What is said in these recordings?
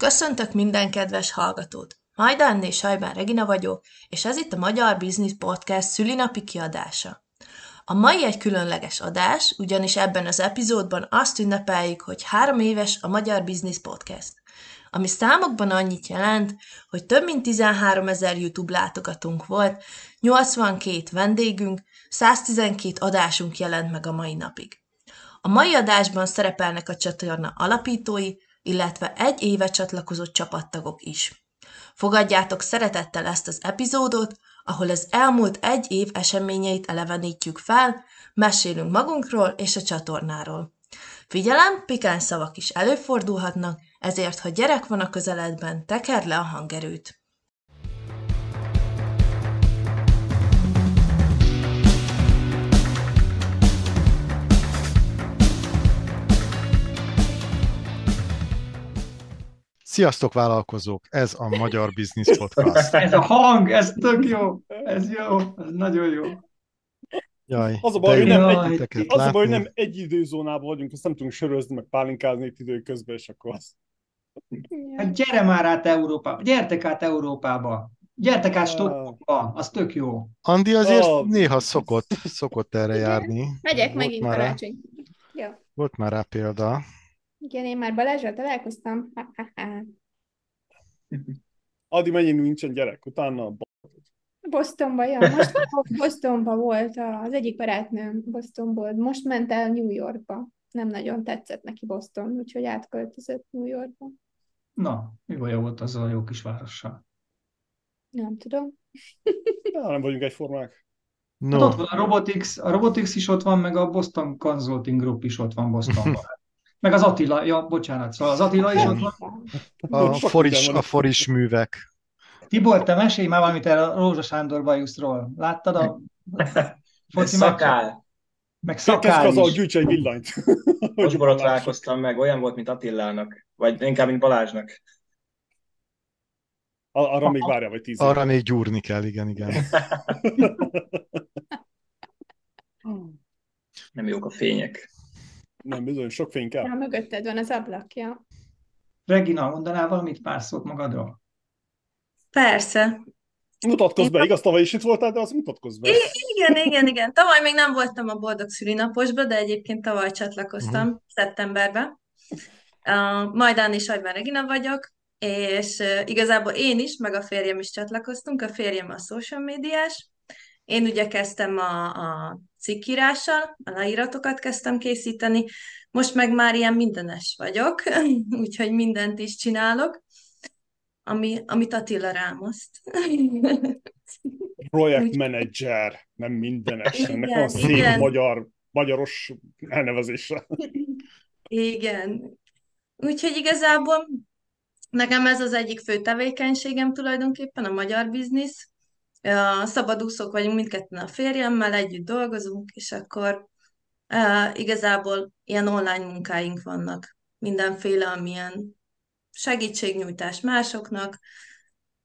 Köszöntök minden kedves hallgatót! Majdán és Sajbán Regina vagyok, és ez itt a Magyar Business Podcast szülinapi kiadása. A mai egy különleges adás, ugyanis ebben az epizódban azt ünnepeljük, hogy három éves a Magyar Business Podcast, ami számokban annyit jelent, hogy több mint 13 ezer YouTube látogatónk volt, 82 vendégünk, 112 adásunk jelent meg a mai napig. A mai adásban szerepelnek a csatorna alapítói, illetve egy éve csatlakozott csapattagok is. Fogadjátok szeretettel ezt az epizódot, ahol az elmúlt egy év eseményeit elevenítjük fel, mesélünk magunkról és a csatornáról. Figyelem, pikáns szavak is előfordulhatnak, ezért ha gyerek van a közeledben, teker le a hangerőt. Sziasztok vállalkozók, ez a Magyar Business Podcast. ez a hang, ez tök jó, ez jó, ez nagyon jó. Jaj, az a baj, hogy nem, Jaj, egy, az a baj, hogy nem egy időzónában vagyunk, azt nem tudunk sörözni, meg pálinkázni itt idő közben, és akkor az. Hát gyere már át Európába, gyertek át Európába, gyertek át Stockholmba, az tök jó. Andi azért Ah. néha szokott, szokott erre Igen. járni. Megyek Volt megint karácsony. Jó. Volt már rá példa. Igen, én már Balázsral találkoztam. Ha, ha, ha. Addig mennyi nincsen gyerek, utána a Bostonba, ja. Most Bostonba volt az egyik barátnőm Bostonból. Most ment el New Yorkba. Nem nagyon tetszett neki Boston, úgyhogy átköltözött New Yorkba. Na, mi baja volt azzal a jó kis várossal? Nem tudom. Ja, nem vagyunk egyformák. Hát No, ott van a Robotics, a Robotics is ott van, meg a Boston Consulting Group is ott van Bostonban. Meg az Attila, ja, bocsánat, szóval az Attila is ott van. a foris, a foris művek. Tibor, te mesélj már valamit erre a Rózsa Sándor bajuszról. Láttad a foci? Szakál. Meg szakál azzal, hogy is. gyűjts egy villanyt. Lássuk. találkoztam meg, olyan volt, mint Attilának. Vagy inkább, mint Balázsnak. Ar- Arra még várjál, vagy tíz Arra még gyúrni kell, igen, igen. Nem jók a fények. Nem, bizony, sok fény kell. Ja, mögötted van az ablakja. Regina, mondanál valamit pár szót magadról? Persze. Mutatkozz Én- be, igaz, tavaly is itt voltál, de az mutatkozz be. Igen, igen, igen. Tavaly még nem voltam a boldog szülinaposba, de egyébként tavaly csatlakoztam szeptemberben. Uh, Majdán és Ajván Regina vagyok, és uh, igazából én is, meg a férjem is csatlakoztunk. A férjem a social médiás. Én ugye kezdtem a, a cikkírással, a leíratokat kezdtem készíteni, most meg már ilyen mindenes vagyok, úgyhogy mindent is csinálok, ami, amit Attila rámaszt. Projektmenedzser, nem mindenes. Igen, Ennek van szép igen. magyar, magyaros elnevezése. Igen. Úgyhogy igazából nekem ez az egyik fő tevékenységem tulajdonképpen, a magyar biznisz. Szabadúszók vagyunk mindketten a férjemmel, együtt dolgozunk, és akkor igazából ilyen online munkáink vannak. Mindenféle, amilyen segítségnyújtás másoknak,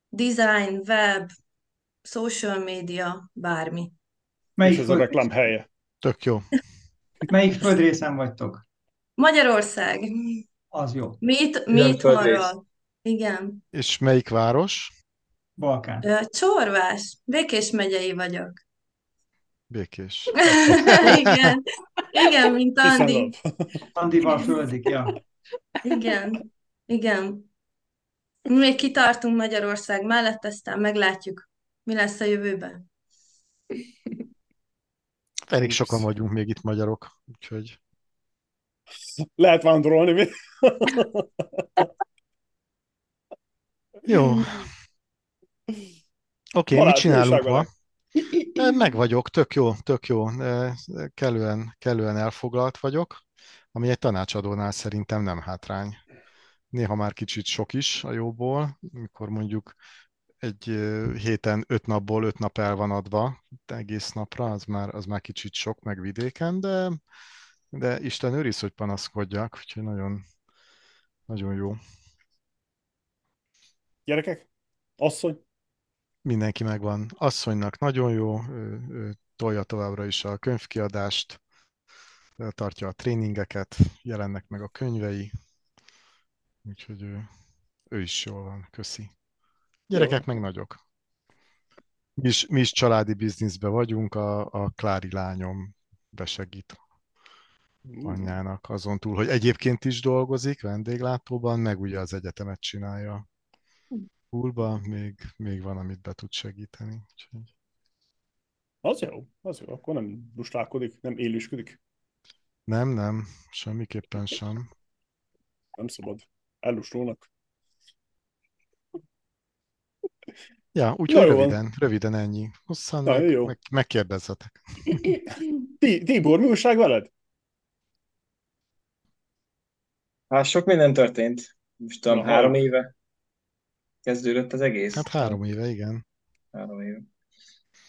design, web, social media, bármi. És Melyik, ez a reklám helye. Tök jó. melyik földrészen vagytok? Magyarország. Az jó. Mi itt, mi itt. Igen. És melyik város? Balkán. Csorvás, Békés megyei vagyok. Békés. Igen, igen, mint Andi. Andival földik, ja. Igen, igen. Mi Még kitartunk Magyarország mellett, aztán meglátjuk, mi lesz a jövőben. Elég sokan vagyunk még itt magyarok, úgyhogy lehet vándorolni. mi? jó. Oké, Balázs, mit csinálunk ma? Meg vagyok, tök jó, tök jó. Kellően, kellően elfoglalt vagyok, ami egy tanácsadónál szerintem nem hátrány. Néha már kicsit sok is a jóból, mikor mondjuk egy héten öt napból öt nap el van adva egész napra, az már, az már kicsit sok, meg vidéken, de, de Isten őriz, hogy panaszkodjak, úgyhogy nagyon, nagyon jó. Gyerekek? Asszony? Mindenki megvan. Asszonynak nagyon jó, ő, ő tolja továbbra is a könyvkiadást, tartja a tréningeket, jelennek meg a könyvei, úgyhogy ő Ő is jól van, köszi. Gyerekek meg nagyok. Mi is, mi is családi bizniszben vagyunk, a, a Klári lányom besegít anyjának azon túl, hogy egyébként is dolgozik vendéglátóban, meg ugye az egyetemet csinálja Hulba, még, még van, amit be tud segíteni. Úgyhogy... Az jó, az jó. Akkor nem lustálkodik, nem élősködik. Nem, nem, semmiképpen sem. Nem szabad. Ellustulnak. Ja, úgyhogy röviden, röviden ennyi. Hosszan Na, meg, jó. meg, megkérdezzetek. Ti- Tibor, mi újság veled? Hát sok minden történt. Most tudom, három éve kezdődött az egész. Hát három éve, igen. Három éve.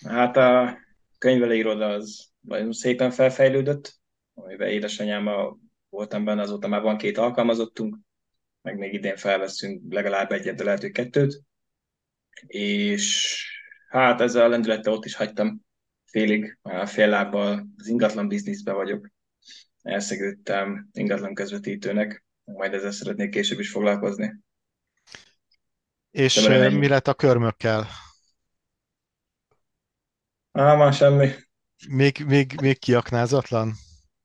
Hát a könyvelőiroda az nagyon szépen felfejlődött, amiben édesanyámmal voltam benne, azóta már van két alkalmazottunk, meg még idén felveszünk legalább egyet, de lehet, hogy kettőt. És hát ezzel a lendülettel ott is hagytam félig, fél lábbal az ingatlan bizniszbe vagyok. Elszegődtem ingatlan közvetítőnek, majd ezzel szeretnék később is foglalkozni. És De mi lett a körmökkel? Á, már semmi. Még, még, még kiaknázatlan?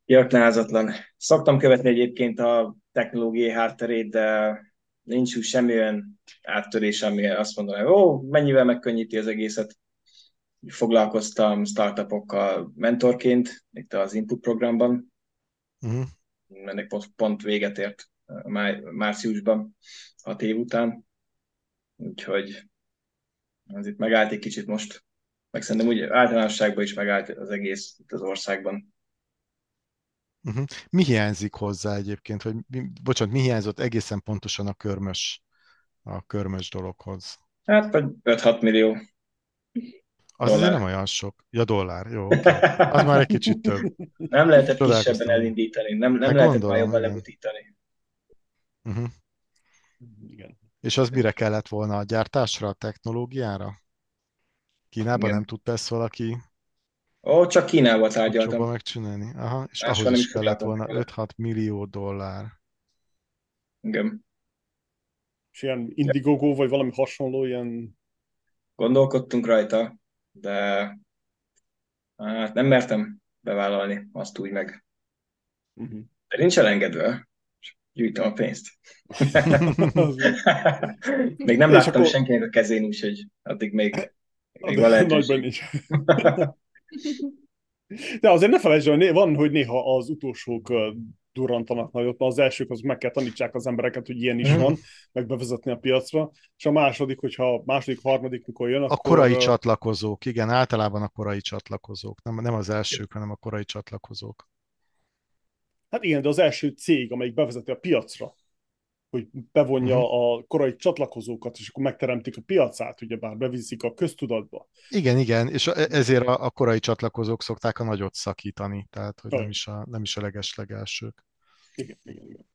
Kiaknázatlan. Szoktam követni egyébként a technológiai hátterét, de nincs úgy semmi olyan áttörés, ami azt mondaná, hogy ó, mennyivel megkönnyíti az egészet. Foglalkoztam startupokkal mentorként, itt az Input programban, Uh-huh. ennek pont, pont véget ért máj, márciusban, hat év után. Úgyhogy az itt megállt egy kicsit most. Meg szerintem úgy általánosságban is megállt az egész itt az országban. Uh-huh. Mi hiányzik hozzá egyébként, vagy mi, bocsánat, mi hiányzott egészen pontosan a körmös, a körmös dologhoz? Hát, vagy 5-6 millió. Az azért nem olyan sok. Ja, dollár, jó, oké. Az már egy kicsit több. Nem lehetett kisebben elindítani, nem, nem Hát lehetett gondolom, már jobban lebutítani. Uh-huh. És az mire kellett volna? A gyártásra, a technológiára? Kínában Igen. nem tudta ezt valaki Ó, csak olcsóban tárgyaltam. megcsinálni? Aha, és Máshol ahhoz is kellett volna vele. 5-6 millió dollár. Igen. És ilyen Indiegogo, vagy valami hasonló, ilyen... Gondolkodtunk rajta, de hát nem mertem bevállalni azt úgy meg. Uh-huh. De nincs elengedve. Gyűjtöm a pénzt. még nem És láttam akkor- senkinek a kezén, úgyhogy addig még, még van lehetőség. De azért ne felejtsd, el, van, hogy néha az utolsók durrantanak nagyot, az elsők az meg kell tanítsák az embereket, hogy ilyen is Mhm. van, meg bevezetni a piacra, és a második, hogyha a második, harmadik, mikor jön, A akkor... korai ö, csatlakozók, igen, általában a korai csatlakozók. Nem, nem az elsők, hanem a korai csatlakozók. Hát igen, de az első cég, amelyik bevezeti a piacra, hogy bevonja Mhm. a korai csatlakozókat, és akkor megteremtik a piacát, ugyebár beviszik a köztudatba. Igen, igen, és e- ezért a, a korai csatlakozók szokták a nagyot szakítani, tehát hogy nem is a, nem is a legeslegelsők. Igen, igen, igen.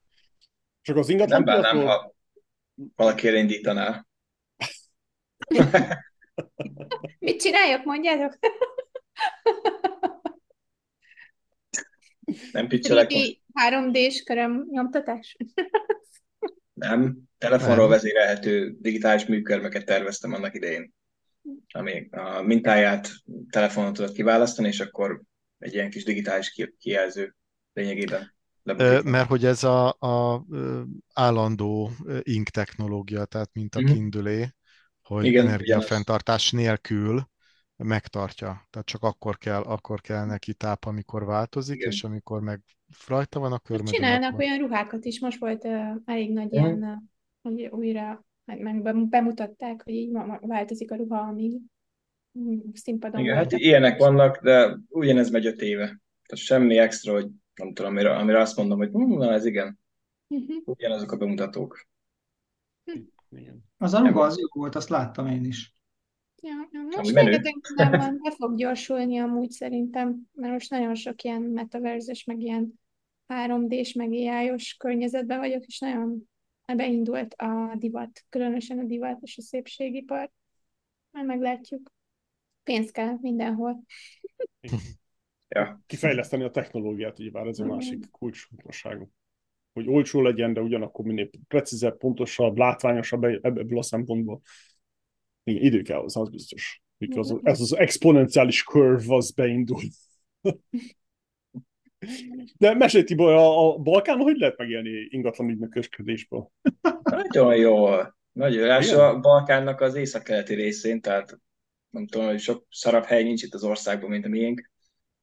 Csak az Nem ingatlan bánnám, piacról... ha valaki elindítaná. Mit csináljak, mondjátok? Nem picselek most. 3D-s köröm nyomtatás. Nem. Telefonról Nem. vezérelhető digitális műkörmöket terveztem annak idején. Ami a mintáját telefonon tudod kiválasztani, és akkor egy ilyen kis digitális ki- kijelző lényegében. Ö, lebutítva. Mert hogy ez a, a állandó ink technológia, tehát mint a Mhm. Kindle, hogy Igen, energiafenntartás nélkül megtartja. Tehát csak akkor kell, akkor kell neki táp, amikor változik, Igen. és amikor meg rajta van a körmödön, Csinálnak akkor... olyan ruhákat is, most volt uh, elég nagy Mhm. ilyen, uh, hogy újra meg, meg bem- bemutatták, hogy így változik a ruha, amíg mm, színpadon Igen, hát ilyenek vannak, de ugyanez megy öt éve. Tehát semmi extra, hogy nem tudom, amire, amire azt mondom, hogy hm, na ez igen, Mhm. ugyanazok a bemutatók. Igen. Az a ruha az jó volt, azt láttam én is. Ja, ja, most rengeteg minden van, be fog gyorsulni amúgy szerintem, mert most nagyon sok ilyen metaverzes, meg ilyen 3D-s, meg AI-os környezetben vagyok, és nagyon beindult a divat, különösen a divat és a szépségipar. Majd meglátjuk. Pénz kell mindenhol. Ja. Kifejleszteni a technológiát, ugyebár ez a másik kulcsfontosságú. hogy olcsó legyen, de ugyanakkor minél precízebb, pontosabb, látványosabb ebből a szempontból. Igen, idő kell hozzá, az biztos. Az, ez az exponenciális curve az beindul. De mesélj Tibor, a, a Balkán hogy lehet megélni ingatlan ügynökösködésből? Nagyon jó. Nagyon. Első a Balkánnak az északkeleti részén, tehát nem tudom, hogy sok szarabb hely nincs itt az országban, mint a miénk.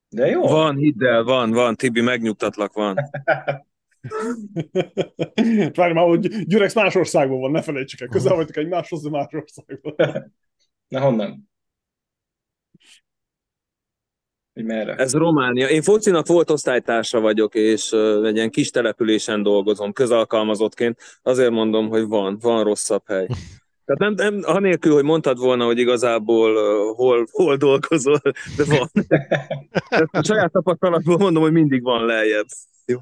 De jó. Van, hidd el, van, van. Tibi, megnyugtatlak, van. Várj már, hogy Gyürex más országban van, ne felejtsük el. Közel vagytok egymáshoz, de más országban. Na honnan? Hogy merre? Ez Románia. Én focinak volt osztálytársa vagyok, és uh, egy ilyen kis településen dolgozom, közalkalmazottként. Azért mondom, hogy van, van rosszabb hely. Tehát nem, nem anélkül, hogy mondtad volna, hogy igazából uh, hol, hol dolgozol, de van. a saját tapasztalatból mondom, hogy mindig van lejjebb. Jó.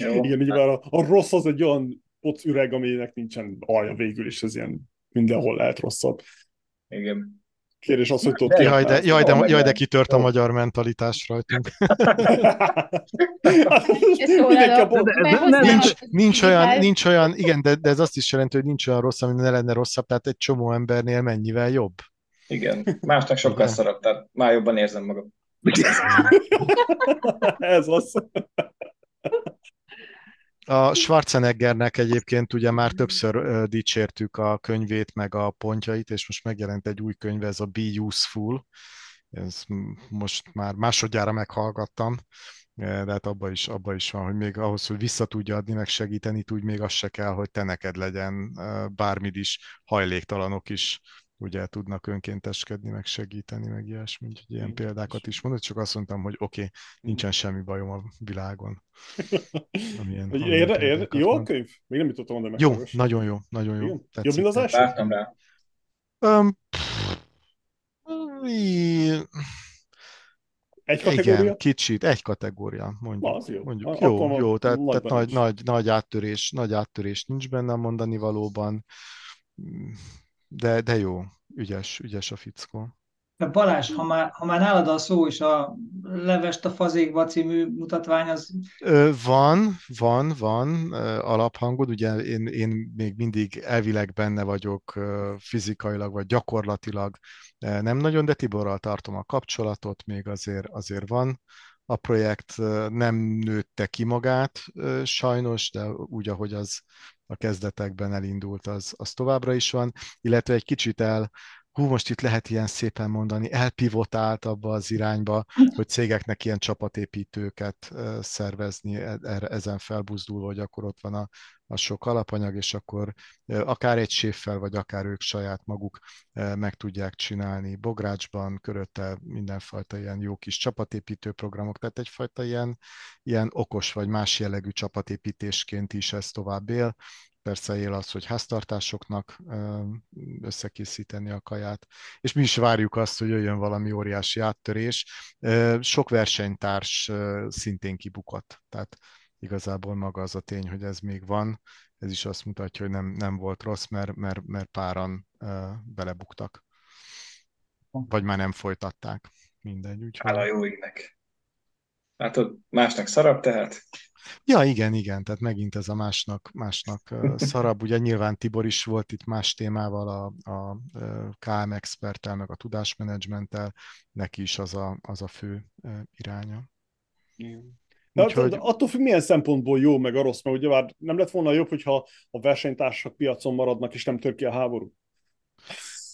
Jó. Igen, így már a, a rossz az egy olyan poc üreg, aminek nincsen alja végül, és ez ilyen mindenhol lehet rosszabb. Igen. Kérdés az, hogy tudod Jaj, de, jaj, de, jaj, de kitört a magyar mentalitás rajtunk. nincs, nincs, olyan, nincs olyan, igen, de, de ez azt is jelenti, hogy nincs olyan rossz, ami ne lenne rosszabb, tehát egy csomó embernél mennyivel jobb. Igen, másnak sokkal szarabb, tehát már jobban érzem magam. ez az. A Schwarzeneggernek egyébként ugye már többször dicsértük a könyvét, meg a pontjait, és most megjelent egy új könyv, ez a Be Useful. Ez most már másodjára meghallgattam, de hát abba is, abba is van, hogy még ahhoz, hogy vissza tudja adni, meg segíteni tudj, még az se kell, hogy te neked legyen bármid is, hajléktalanok is ugye tudnak önkénteskedni, meg segíteni, meg ilyesmi, úgyhogy ilyen példákat is mondod, csak azt mondtam, hogy oké, okay, nincsen semmi bajom a világon. Amilyen, amilyen érde, érde, jó a könyv? Még nem jutottam mondani. Jó, nagyon jó, nagyon jó. Jobb, mint az első? Vártam rá. Um, egy kategória? Igen, kicsit, egy kategória, mondjuk. Az jó. mondjuk. A, jó, jó, tehát, nagy, tehát nagy, nagy, nagy, áttörés, nagy áttörés nincs benne a mondani valóban de, de jó, ügyes, ügyes a fickó. Balázs, ha már, ha már nálad a szó és a Levest a fazékba című mutatvány, az... Van, van, van alaphangod, ugye én, én még mindig elvileg benne vagyok fizikailag, vagy gyakorlatilag nem nagyon, de Tiborral tartom a kapcsolatot, még azért, azért van a projekt, nem nőtte ki magát sajnos, de úgy, ahogy az a kezdetekben elindult, az, az továbbra is van, illetve egy kicsit el, hú, most itt lehet ilyen szépen mondani, elpivotált abba az irányba, hogy cégeknek ilyen csapatépítőket szervezni, e, erre, ezen felbuzdulva, hogy akkor ott van a, a sok alapanyag, és akkor akár egy séffel, vagy akár ők saját maguk meg tudják csinálni Bográcsban, körötte mindenfajta ilyen jó kis csapatépítő programok, tehát egyfajta ilyen, ilyen okos vagy más jellegű csapatépítésként is ez tovább él, persze él az, hogy háztartásoknak összekészíteni a kaját, és mi is várjuk azt, hogy jöjjön valami óriási áttörés. Sok versenytárs szintén kibukott, tehát igazából maga az a tény, hogy ez még van, ez is azt mutatja, hogy nem, nem volt rossz, mert, mert, mert páran belebuktak. Vagy már nem folytatták. Mindegy. Úgyhogy... Hála jó égnek. Látod, másnak szarab tehát? Ja, igen, igen, tehát megint ez a másnak, másnak szarab. Ugye nyilván Tibor is volt itt más témával, a, a KM experttel, meg a tudásmenedzsmenttel, neki is az a, az a fő iránya. De Úgyhogy... de attól függ, milyen szempontból jó, meg a rossz, mert ugye már nem lett volna jobb, hogyha a versenytársak piacon maradnak, és nem tör ki a háború.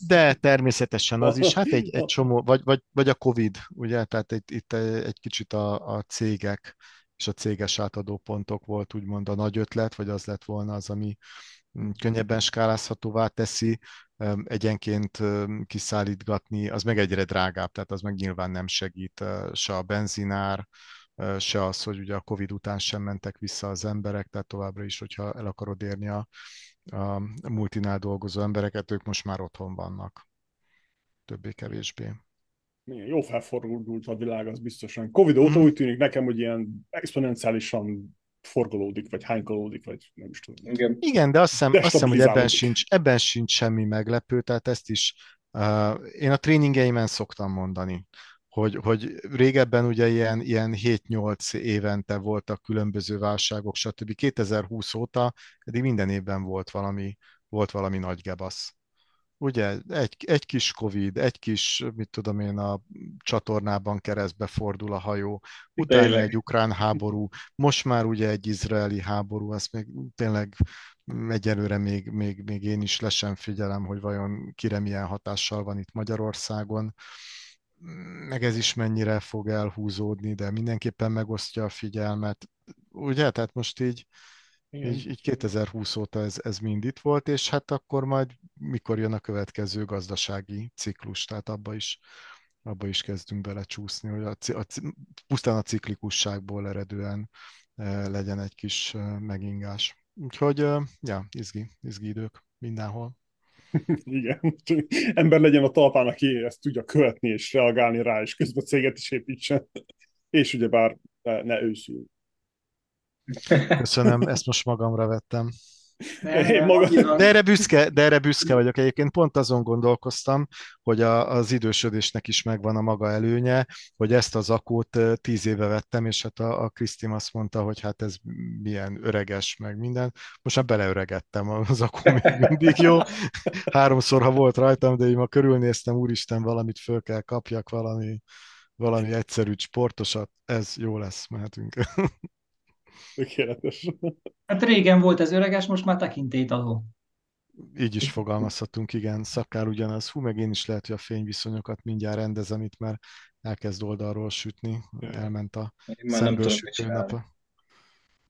De természetesen az is, hát egy, egy csomó, vagy, vagy, vagy a Covid, ugye, tehát itt, itt egy kicsit a, a cégek és a céges átadópontok volt úgymond a nagy ötlet, vagy az lett volna az, ami mm, könnyebben skálázhatóvá teszi, egyenként kiszállítgatni, az meg egyre drágább, tehát az meg nyilván nem segít se a benzinár, se az, hogy ugye a Covid után sem mentek vissza az emberek, tehát továbbra is, hogyha el akarod érni a, a multinál dolgozó embereket, ők most már otthon vannak, többé-kevésbé. Jó felfordult a világ, az biztosan. Covid óta mm. úgy tűnik nekem, hogy ilyen exponenciálisan forgolódik, vagy hánykolódik, vagy nem is tudom. Igen, Igen de azt hiszem, azt hiszem hogy ebben sincs, ebben sincs semmi meglepő, tehát ezt is uh, én a tréningeimen szoktam mondani, hogy, hogy régebben ugye ilyen, ilyen 7-8 évente voltak különböző válságok, stb. 2020 óta eddig minden évben volt valami, volt valami nagy gebasz. Ugye, egy, egy kis Covid, egy kis, mit tudom én, a csatornában keresztbe fordul a hajó, utána Tényleg. egy ukrán háború, most már ugye egy izraeli háború, azt még tényleg egyelőre még, még, még én is le sem figyelem, hogy vajon kire milyen hatással van itt Magyarországon meg ez is mennyire fog elhúzódni, de mindenképpen megosztja a figyelmet. Ugye? Tehát most így, Igen. így, így 2020 óta ez, ez mind itt volt, és hát akkor majd mikor jön a következő gazdasági ciklus, tehát abba is, abba is kezdünk belecsúszni, hogy a, a, pusztán a ciklikusságból eredően eh, legyen egy kis eh, megingás. Úgyhogy, eh, ja, izgi, izgi idők mindenhol. Igen. Ember legyen a talpán, aki ezt tudja követni és reagálni rá, és közben céget is építsen. És ugyebár ne, ne őszül. Köszönöm, ezt most magamra vettem. Én maga- De erre büszke, de erre büszke vagyok. Egyébként pont azon gondolkoztam, hogy a, az idősödésnek is megvan a maga előnye, hogy ezt az akót tíz éve vettem, és hát a, a Krisztim azt mondta, hogy hát ez milyen öreges, meg minden. Most már beleöregettem, az akó még mindig jó. Háromszor, ha volt rajtam, de így ma körülnéztem, úristen, valamit föl kell kapjak, valami, valami egyszerű sportosat, ez jó lesz, mehetünk. Tökéletes. Hát régen volt ez öreges, most már tekintélyt adó. Így is fogalmazhatunk, igen, szakár ugyanaz. Hú, meg én is lehet, hogy a fényviszonyokat mindjárt rendezem itt, mert elkezd oldalról sütni, Ja. elment a szemből sütő nap.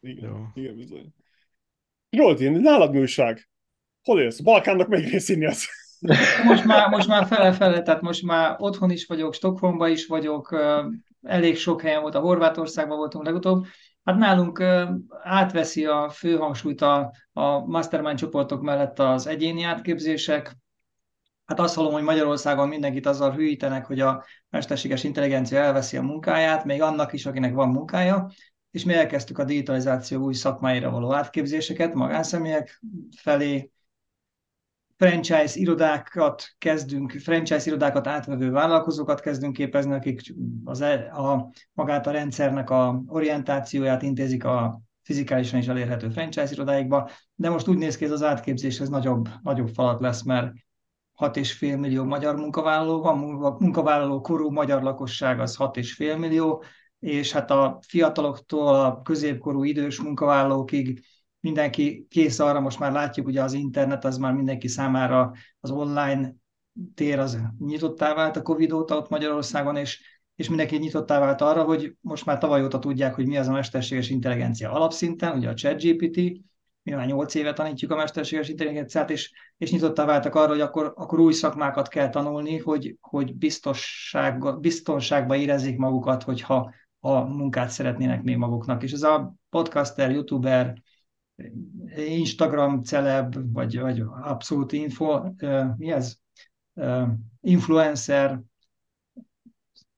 Igen, Jó. igen bizony. Zsolti, nálad mi újság? Hol élsz? Balkánnak melyik részén élsz? Most már, most már fele-fele, tehát most már otthon is vagyok, Stockholmban is vagyok, elég sok helyen volt, a Horvátországban voltunk legutóbb. Hát nálunk átveszi a főhangsúlyt a, a mastermind csoportok mellett az egyéni átképzések. Hát azt hallom, hogy Magyarországon mindenkit azzal hűítenek, hogy a mesterséges intelligencia elveszi a munkáját, még annak is, akinek van munkája, és mi elkezdtük a digitalizáció új szakmáira való átképzéseket magánszemélyek felé, franchise irodákat kezdünk, franchise irodákat átvevő vállalkozókat kezdünk képezni, akik az, a, magát a rendszernek a orientációját intézik a fizikálisan is elérhető franchise irodáikba, de most úgy néz ki, ez az átképzés ez nagyobb, nagyobb falat lesz, mert 6,5 millió magyar munkavállaló van, munka- munkavállaló korú magyar lakosság az 6,5 millió, és hát a fiataloktól a középkorú idős munkavállalókig mindenki kész arra, most már látjuk, ugye az internet az már mindenki számára az online tér az nyitottá vált a Covid óta ott Magyarországon, és, és mindenki nyitottá vált arra, hogy most már tavaly óta tudják, hogy mi az a mesterséges intelligencia alapszinten, ugye a ChatGPT, mi már 8 éve tanítjuk a mesterséges intelligenciát, és, és nyitottá váltak arra, hogy akkor, akkor új szakmákat kell tanulni, hogy, hogy biztosság, biztonságba érezzék magukat, hogyha a munkát szeretnének még maguknak. És ez a podcaster, youtuber, Instagram celeb, vagy, vagy abszolút info, mi ez? Influencer,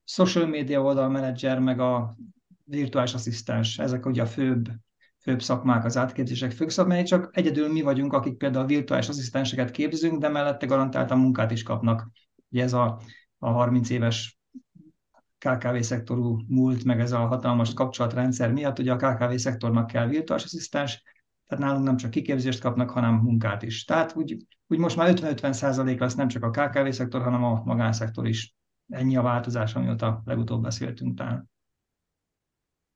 social media oldalmenedzser, meg a virtuális asszisztens, ezek ugye a főbb, főbb szakmák, az átképzések főbb szakmái, csak egyedül mi vagyunk, akik például virtuális asszisztenseket képzünk, de mellette garantáltan munkát is kapnak. Ugye ez a, a 30 éves KKV-szektorú múlt, meg ez a hatalmas kapcsolatrendszer miatt, ugye a KKV-szektornak kell virtuális asszisztens, tehát nálunk nem csak kiképzést kapnak, hanem munkát is. Tehát úgy, úgy most már 50-50 százalék lesz nem csak a KKV-szektor, hanem a magánszektor is. Ennyi a változás, amióta legutóbb beszéltünk talán.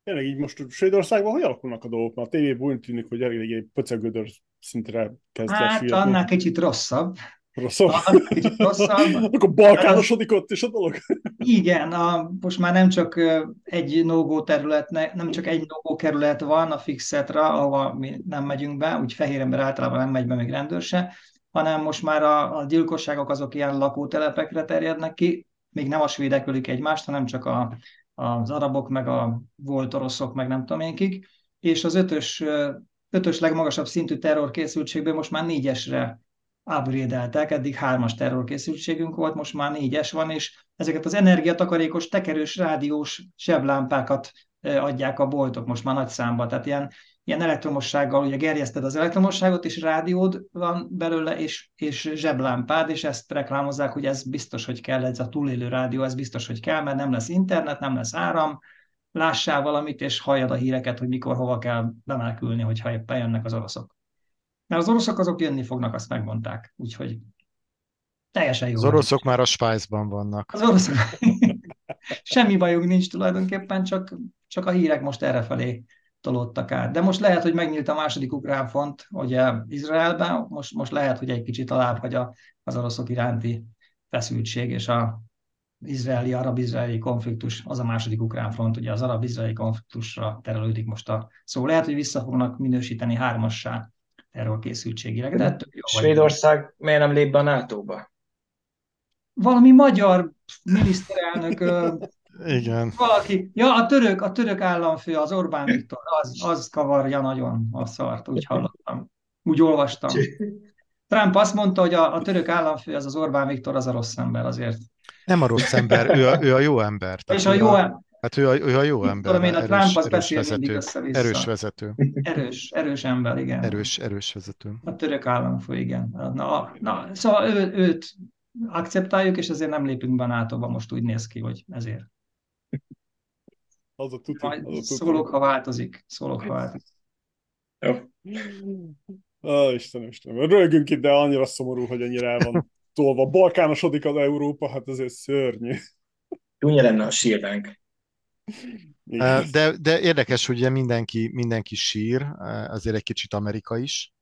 Tényleg így most Svédországban hogy alakulnak a dolgok? Mert a tévében úgy tűnik, hogy elég pöcegödör szintre kezd Hát annál kicsit rosszabb. Rosszabb. annál kicsit rosszabb. Akkor balkánosodik ott is a dolog. Igen, a, most már nem csak egy no terület, ne- nem csak egy no kerület van a fixetra, ahova mi nem megyünk be, úgy fehér ember általában nem megy be még rendőr se, hanem most már a, a gyilkosságok azok ilyen lakótelepekre terjednek ki, még nem a svédek ölik egymást, hanem csak a, az arabok, meg a volt oroszok, meg nem tudom én kik, és az ötös, ötös legmagasabb szintű terrorkészültségben most már négyesre upgrade-eltek, eddig hármas terrorkészültségünk volt, most már négyes van, és ezeket az energiatakarékos, tekerős, rádiós seblámpákat eh, adják a boltok most már nagy számba. Tehát ilyen ilyen elektromossággal ugye gerjeszted az elektromosságot, és rádiód van belőle, és, és zseblámpád, és ezt reklámozzák, hogy ez biztos, hogy kell, ez a túlélő rádió, ez biztos, hogy kell, mert nem lesz internet, nem lesz áram, lássál valamit, és halljad a híreket, hogy mikor, hova kell bemenekülni, hogyha éppen jönnek az oroszok. Mert az oroszok azok jönni fognak, azt megmondták. Úgyhogy teljesen jó. Az oroszok már a Spice-ban vannak. Az oroszok. Semmi bajunk nincs tulajdonképpen, csak, csak a hírek most errefelé tolódtak át. De most lehet, hogy megnyílt a második ukrán font, ugye Izraelben, most, most lehet, hogy egy kicsit alább hagy az oroszok iránti feszültség, és a izraeli, arab-izraeli konfliktus, az a második ukrán front, ugye az arab-izraeli konfliktusra terelődik most a szó. Lehet, hogy vissza fognak minősíteni hármassá terrorkészültségileg, de ettől jó Svédország miért nem lép be a NATO-ba? Valami magyar miniszterelnök igen. Valaki, ja, a török, a török államfő, az Orbán Viktor, az, az kavarja nagyon a szart, úgy hallottam. Úgy olvastam. Trump azt mondta, hogy a, a török államfő, az az Orbán Viktor, az a rossz ember azért. Nem a rossz ember, ő a, ő a jó ember. És a jó ember. Hát ő a, ő a jó ember. Tudom én, a Trump az erős vezető. Erős vezető. Erős, erős ember, igen. Erős, erős vezető. A török államfő, igen. Na, na, szóval ő, őt akceptáljuk, és ezért nem lépünk be nato most úgy néz ki, hogy ezért. Az a tuti, Majd az a tuti. szólok, ha változik. Szólok, ha változik. Jó. Á, Istenem, Istenem. Rögünk itt, de annyira szomorú, hogy ennyire el van tolva. Balkánosodik az Európa, hát ezért szörnyű. Csúnya lenne a sírnánk. De, de érdekes, hogy ugye mindenki, mindenki sír, azért egy kicsit Amerika is.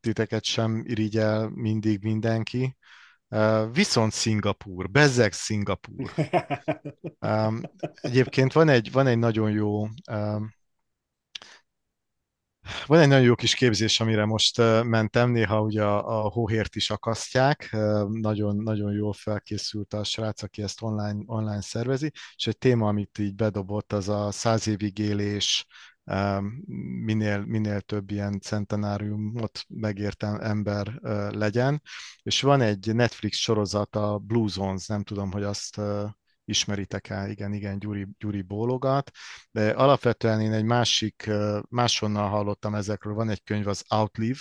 Titeket sem irigyel mindig mindenki. Viszont Szingapúr, bezzeg Szingapúr. Egyébként van egy, van egy nagyon jó van egy nagyon jó kis képzés, amire most mentem, néha ugye a, a hóhért is akasztják, nagyon, nagyon jól felkészült a srác, aki ezt online, online szervezi, és egy téma, amit így bedobott, az a száz évig élés, minél, minél több ilyen centenáriumot megértem ember legyen. És van egy Netflix sorozat, a Blue Zones, nem tudom, hogy azt ismeritek el, igen, igen, Gyuri, Gyuri bólogat, de alapvetően én egy másik, máshonnan hallottam ezekről, van egy könyv, az Outlive,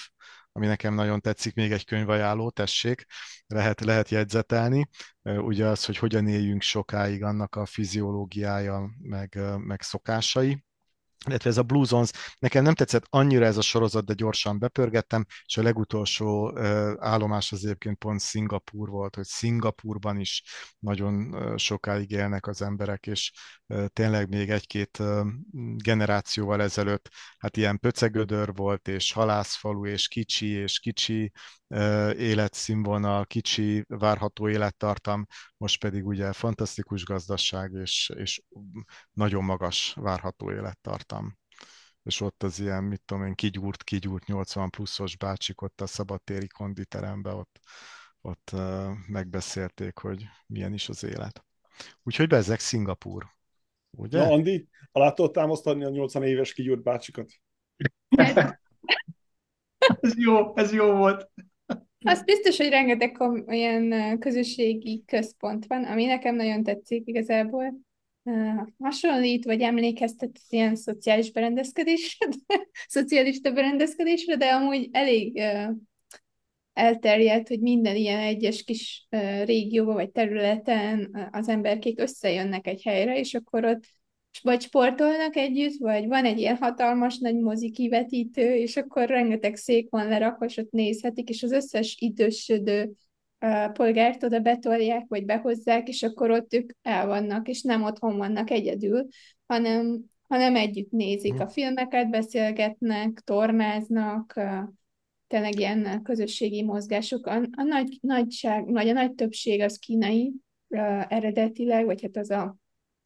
ami nekem nagyon tetszik, még egy könyvajánló, tessék, lehet, lehet jegyzetelni. Ugye az, hogy hogyan éljünk sokáig, annak a fiziológiája, meg, meg szokásai illetve ez a Blue Zones, nekem nem tetszett annyira ez a sorozat, de gyorsan bepörgettem, és a legutolsó állomás az egyébként pont Szingapúr volt, hogy Szingapúrban is nagyon sokáig élnek az emberek, és tényleg még egy-két generációval ezelőtt, hát ilyen pöcegödör volt, és halászfalu, és kicsi, és kicsi életszínvonal, kicsi várható élettartam, most pedig ugye fantasztikus gazdaság, és, és nagyon magas várható élettartam. És ott az ilyen, mit tudom én, kigyúrt, kigyúrt 80 pluszos bácsik ott a szabadtéri konditeremben, ott, ott megbeszélték, hogy milyen is az élet. Úgyhogy bezek Szingapúr. Ugye? Na, Andi, alá tudod támasztani a 80 éves kigyúrt bácsikat? ez jó, ez jó volt. Az biztos, hogy rengeteg olyan közösségi központ van, ami nekem nagyon tetszik igazából. Uh, hasonlít, vagy emlékeztet az ilyen szociális berendezkedésre, szocialista berendezkedésre, de amúgy elég uh, elterjedt, hogy minden ilyen egyes kis régióban vagy területen az emberkék összejönnek egy helyre, és akkor ott vagy sportolnak együtt, vagy van egy ilyen hatalmas nagy mozi kivetítő, és akkor rengeteg szék van lerakva, és ott nézhetik, és az összes idősödő polgárt oda betolják, vagy behozzák, és akkor ott ők el vannak, és nem otthon vannak egyedül, hanem, hanem együtt nézik a filmeket, beszélgetnek, tornáznak, tényleg ilyen közösségi mozgások. A, nagy, nagyság, vagy a nagy többség az kínai uh, eredetileg, vagy hát az a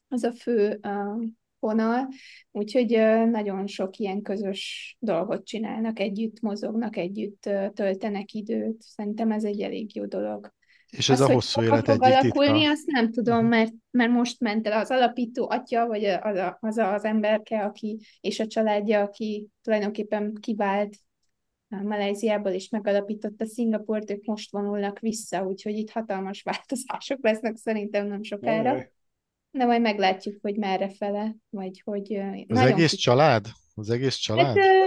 az a fő uh, vonal, úgyhogy uh, nagyon sok ilyen közös dolgot csinálnak, együtt mozognak, együtt uh, töltenek időt. Szerintem ez egy elég jó dolog. És ez az, a hosszú élet egyik alakulni, titka. azt nem tudom, Mhm. mert, mert most ment el az alapító atya, vagy az a, az, a, az emberke, aki, és a családja, aki tulajdonképpen kivált Malajziából és megalapította Szingapurt, ők most vonulnak vissza, úgyhogy itt hatalmas változások lesznek szerintem nem sokára. Jaj. De majd meglátjuk, hogy merre fele, vagy hogy... Az egész kicsi- család? Az egész Hát, család? ö,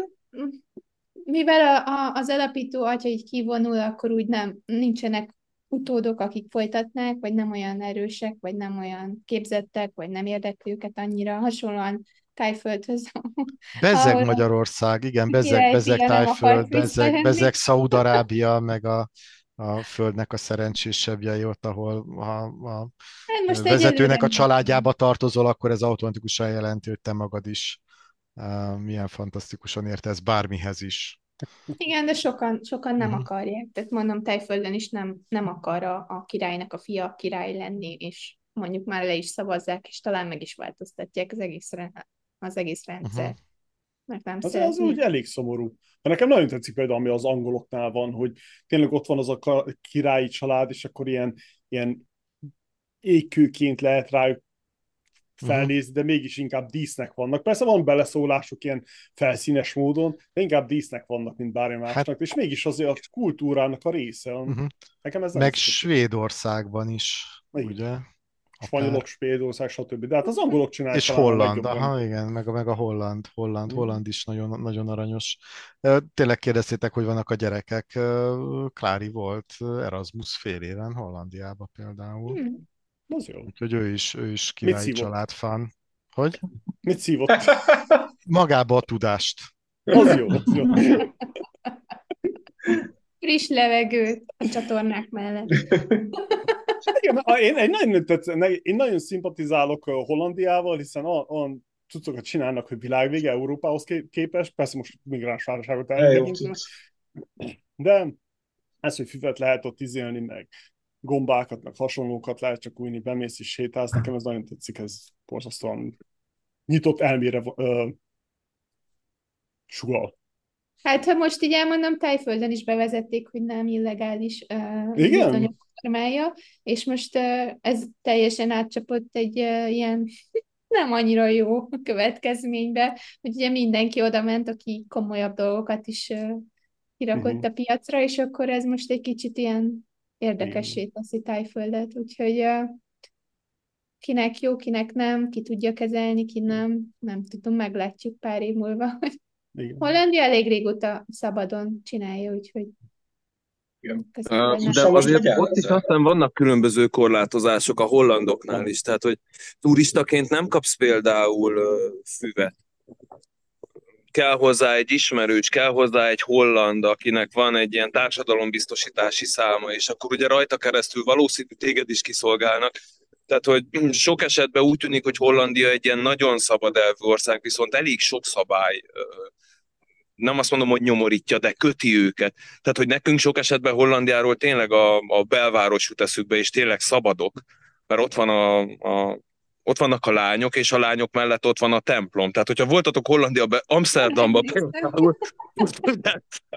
mivel a, a, az alapító atya így kivonul, akkor úgy nem, nincsenek utódok, akik folytatnák, vagy nem olyan erősek, vagy nem olyan képzettek, vagy nem érdekli őket annyira. Hasonlóan Tájföldhöz. Bezeg ahol Magyarország, igen, bezeg, bezeg Tájföld, bezeg, bezeg Szaúd-Arábia, meg a, a földnek a szerencsésebbjei ott, ahol a, a Hát most vezetőnek a családjába tartozol, akkor ez automatikusan jelenti, hogy te magad is milyen fantasztikusan értesz bármihez is. Igen, de sokan, sokan nem Mhm. akarják. Tehát mondom, Tájföldön is nem, nem akar a, a királynak a fia király lenni, és mondjuk már le is szavazzák, és talán meg is változtatják az egész, az egész rendszer. Mhm. Mert nem Az, az úgy elég szomorú. De nekem nagyon tetszik például, ami az angoloknál van, hogy tényleg ott van az a királyi család, és akkor ilyen, ilyen égkőként lehet rájuk felnézni, de mégis inkább dísznek vannak. Persze van beleszólásuk ilyen felszínes módon, de inkább dísznek vannak, mint bármi másnak, Hát- és mégis azért a kultúrának a része. Mhm. Nekem ez Meg. Svédországban is, Igen. ugye? Spanyolok, Svédország, stb. De hát az angolok csinálják És a holland, aha, igen, meg, a- meg a holland, holland, Mhm. holland is nagyon, nagyon aranyos. Tényleg kérdeztétek, hogy vannak a gyerekek. Klári volt Erasmus fél éven Hollandiába például. Hm. Az jó. Úgyhogy ő is, ő is királyi szívott? családfan. Hogy? Mit szívott? Magába a tudást. Az jó. Az jó. Friss levegőt a csatornák mellett. Igen, én, én, nagyon tetsz, én nagyon szimpatizálok Hollandiával, hiszen olyan, cuccokat csinálnak, hogy világvége Európához ké- képest, persze most migráns válságot eltekintve, de ez, hogy füvet lehet ott izélni, meg gombákat, meg hasonlókat lehet csak újni, bemész és sétálsz, nekem ez nagyon tetszik, ez borzasztóan nyitott elmére uh, sugal. Hát, ha most így elmondom, Tájföldön is bevezették, hogy nem illegális uh, Igen? Formája, és most ez teljesen átcsapott egy ilyen nem annyira jó következménybe, hogy ugye mindenki oda ment, aki komolyabb dolgokat is kirakott Mhm. a piacra, és akkor ez most egy kicsit ilyen érdekessé teszi Tájföldet, úgyhogy kinek jó, kinek nem, ki tudja kezelni, ki nem, nem tudom, meglátjuk pár év múlva, hogy Igen. Hollandia elég régóta szabadon csinálja, úgyhogy Igen. köszönöm, De azért ott is aztán vannak különböző korlátozások a hollandoknál is, tehát hogy turistaként nem kapsz például füvet. Kell hozzá egy ismerős, kell hozzá egy holland, akinek van egy ilyen társadalombiztosítási száma, és akkor ugye rajta keresztül valószínű téged is kiszolgálnak. Tehát, hogy sok esetben úgy tűnik, hogy Hollandia egy ilyen nagyon szabad elvű ország, viszont elég sok szabály nem azt mondom, hogy nyomorítja, de köti őket. Tehát, hogy nekünk sok esetben Hollandiáról tényleg a, a belváros jut eszükbe, és tényleg szabadok, mert ott van a, a ott vannak a lányok, és a lányok mellett ott van a templom. Tehát, hogyha voltatok Hollandiaban, Amsterdamban például,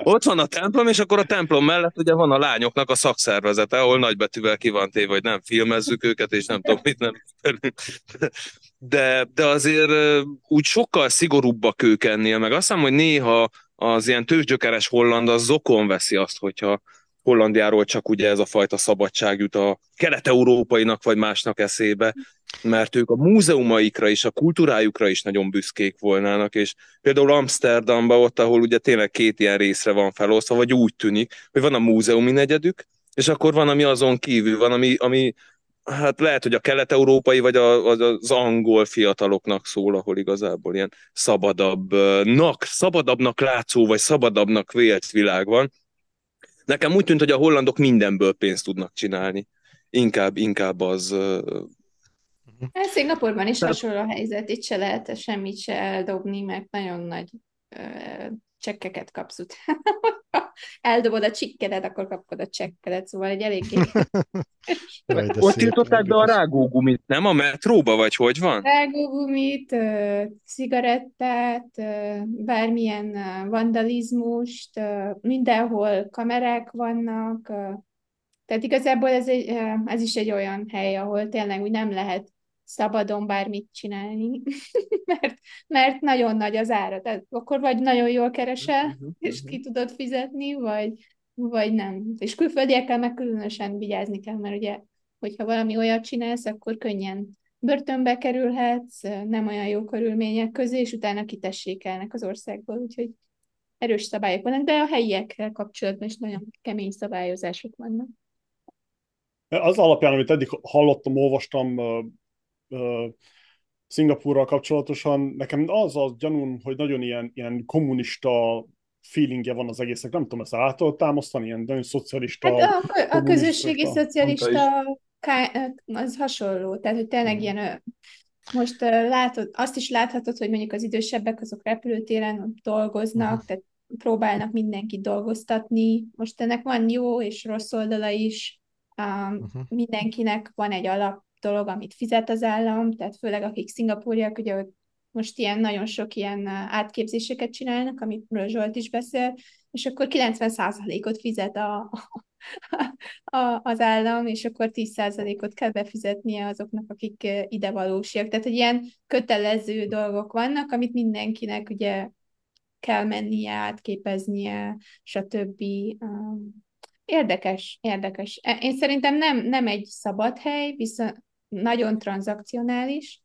ott van a templom, és akkor a templom mellett ugye van a lányoknak a szakszervezete, ahol nagybetűvel ki van téve, hogy nem filmezzük őket, és nem tudom mit nem. De, de azért úgy sokkal szigorúbbak ők ennél, meg azt hiszem, hogy néha az ilyen tőzsgyökeres holland az zokon veszi azt, hogyha Hollandiáról csak ugye ez a fajta szabadság jut a kelet-európainak vagy másnak eszébe, mert ők a múzeumaikra is, a kultúrájukra is nagyon büszkék volnának, és például Amsterdamban ott, ahol ugye tényleg két ilyen részre van felosztva, vagy úgy tűnik, hogy van a múzeumi negyedük, és akkor van, ami azon kívül van, ami, ami hát lehet, hogy a kelet-európai vagy a, az, az angol fiataloknak szól, ahol igazából ilyen szabadabbnak, szabadabbnak látszó, vagy szabadabbnak vélt világ van. Nekem úgy tűnt, hogy a hollandok mindenből pénzt tudnak csinálni. Inkább, inkább az... ö, Hát Szingapurban is Tehát- hasonló a helyzet, itt se lehet semmit se eldobni, mert nagyon nagy csekkeket kapsz utána. Ha Eldobod a csikkedet, akkor kapod a csekkedet, szóval egy eléggé Ott tiltották be a rágógumit, nem a metróba, vagy hogy van? rágógumit, cigarettát, bármilyen vandalizmust, mindenhol kamerák vannak, tehát igazából ez, egy, ez is egy olyan hely, ahol tényleg úgy nem lehet szabadon bármit csinálni, mert, mert nagyon nagy az ára. Tehát akkor vagy nagyon jól keresel, és ki tudod fizetni, vagy, vagy nem. És külföldiekkel meg különösen vigyázni kell, mert ugye, hogyha valami olyat csinálsz, akkor könnyen börtönbe kerülhetsz, nem olyan jó körülmények közé, és utána kitessékelnek az országból, úgyhogy erős szabályok vannak, de a helyiekkel kapcsolatban is nagyon kemény szabályozások vannak. Az alapján, amit eddig hallottam, olvastam uh, Szingapúrral kapcsolatosan, nekem az a gyanúm, hogy nagyon ilyen, ilyen kommunista feelingje van az egésznek. Nem tudom, ezt át tudod támasztani, ilyen nagyon szocialista. Hát a, a közösségi szocialista az hasonló, tehát hogy tényleg hmm. ilyen most látod, azt is láthatod, hogy mondjuk az idősebbek azok repülőtéren dolgoznak, uh-huh. tehát próbálnak mindenkit dolgoztatni. Most ennek van jó és rossz oldala is. Um, uh-huh. Mindenkinek van egy alap dolog, amit fizet az állam, tehát főleg akik szingapúriak, ugye most ilyen nagyon sok ilyen átképzéseket csinálnak, amit Zsolt is beszél, és akkor 90%-ot fizet a, a, az állam, és akkor 10%-ot kell befizetnie azoknak, akik ide valósiak. Tehát, hogy ilyen kötelező dolgok vannak, amit mindenkinek ugye kell mennie, átképeznie, stb. Érdekes, érdekes. E, én szerintem nem, nem egy szabad hely, viszont nagyon tranzakcionális.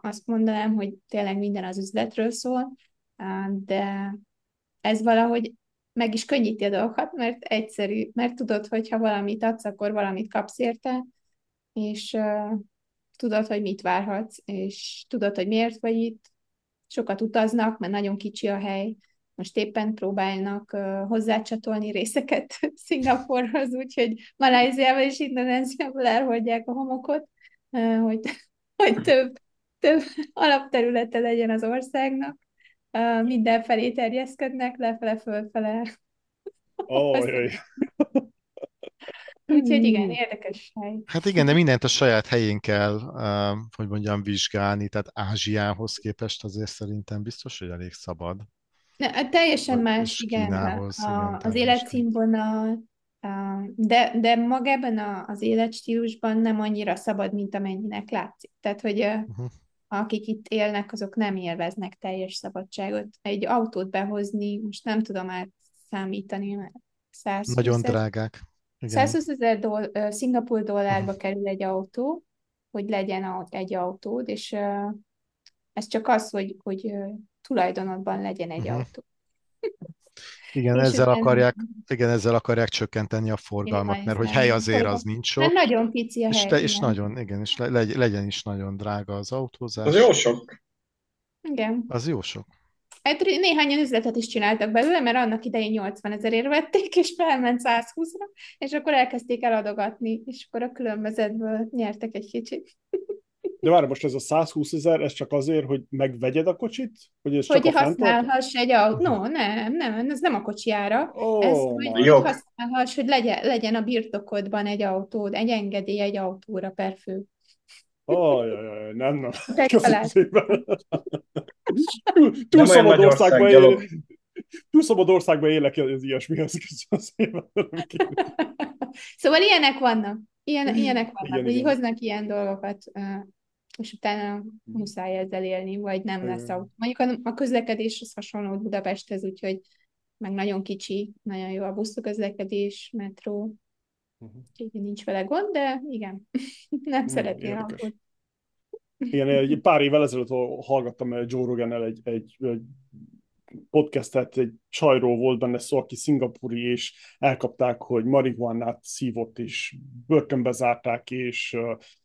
Azt mondanám, hogy tényleg minden az üzletről szól, de ez valahogy meg is könnyíti a dolgokat, mert egyszerű, mert tudod, hogy ha valamit adsz, akkor valamit kapsz érte, és tudod, hogy mit várhatsz, és tudod, hogy miért vagy itt. Sokat utaznak, mert nagyon kicsi a hely. Most éppen próbálnak uh, hozzácsatolni részeket Szingapurhoz, úgyhogy Maláziával és Indonéziával elhagyják a homokot, hogy, hogy több, több alapterülete legyen az országnak mindenfelé terjeszkednek, lefele, fölfele. Oh, Úgyhogy igen, érdekes hely. Hát igen, de mindent a saját helyén kell, hogy mondjam, vizsgálni, tehát Ázsiához képest azért szerintem biztos, hogy elég szabad. Ne, hát teljesen más, igen, Kínához, a, igen az életszínvonal, de, de magában az életstílusban nem annyira szabad, mint amennyinek látszik. Tehát, hogy uh-huh akik itt élnek, azok nem élveznek teljes szabadságot. Egy autót behozni, most nem tudom átszámítani, mert 120 Nagyon drágák. Igen. 120 ezer doll- szingapúr dollárba uh-huh. kerül egy autó, hogy legyen egy autód, és ez csak az, hogy, hogy tulajdonodban legyen egy uh-huh. autó. Igen, ezzel akarják, igen, ezzel akarják csökkenteni a forgalmat, mert hogy hely azért az nincs sok. Mert nagyon pici a és, hely. Te, és nagyon, igen, és le, legyen is nagyon drága az autózás. Az jó sok. Igen. Az jó sok. Hát néhányan üzletet is csináltak belőle, mert annak idején 80 ezerért vették, és felment 120-ra, és akkor elkezdték eladogatni, és akkor a különbözetből nyertek egy kicsit. De várj, most ez a 120 ezer, ez csak azért, hogy megvegyed a kocsit? Hogy, ez hogy csak használhass egy autó. No, nem, nem, ez nem a kocsiára. Oh, ez, hogy, hogy használhass, hogy legyen, legyen a birtokodban egy autód, egy engedély egy autóra per fő. Oh, jaj, jaj, nem, nem. Köszönöm szépen. Túl szabad országban él, túl szabad országban élek az ilyesmihez. Köszönöm szépen. Szóval ilyenek vannak. Ilyen, ilyenek vannak, igen, hogy igen. hoznak ilyen dolgokat és utána mhm. muszáj ezzel élni, vagy nem lesz autó. Mondjuk a, a közlekedés az hasonló Budapesthez, úgyhogy meg nagyon kicsi, nagyon jó a buszközlekedés, metró, uh-huh. úgyhogy nincs vele gond, de igen, nem szeretnél autót. Igen, egy pár évvel ezelőtt hallgattam Joe rogan egy, egy, egy podcastet, egy csajról volt benne szó, aki szingapúri, és elkapták, hogy marihuánát szívott, és börtönbe zárták, és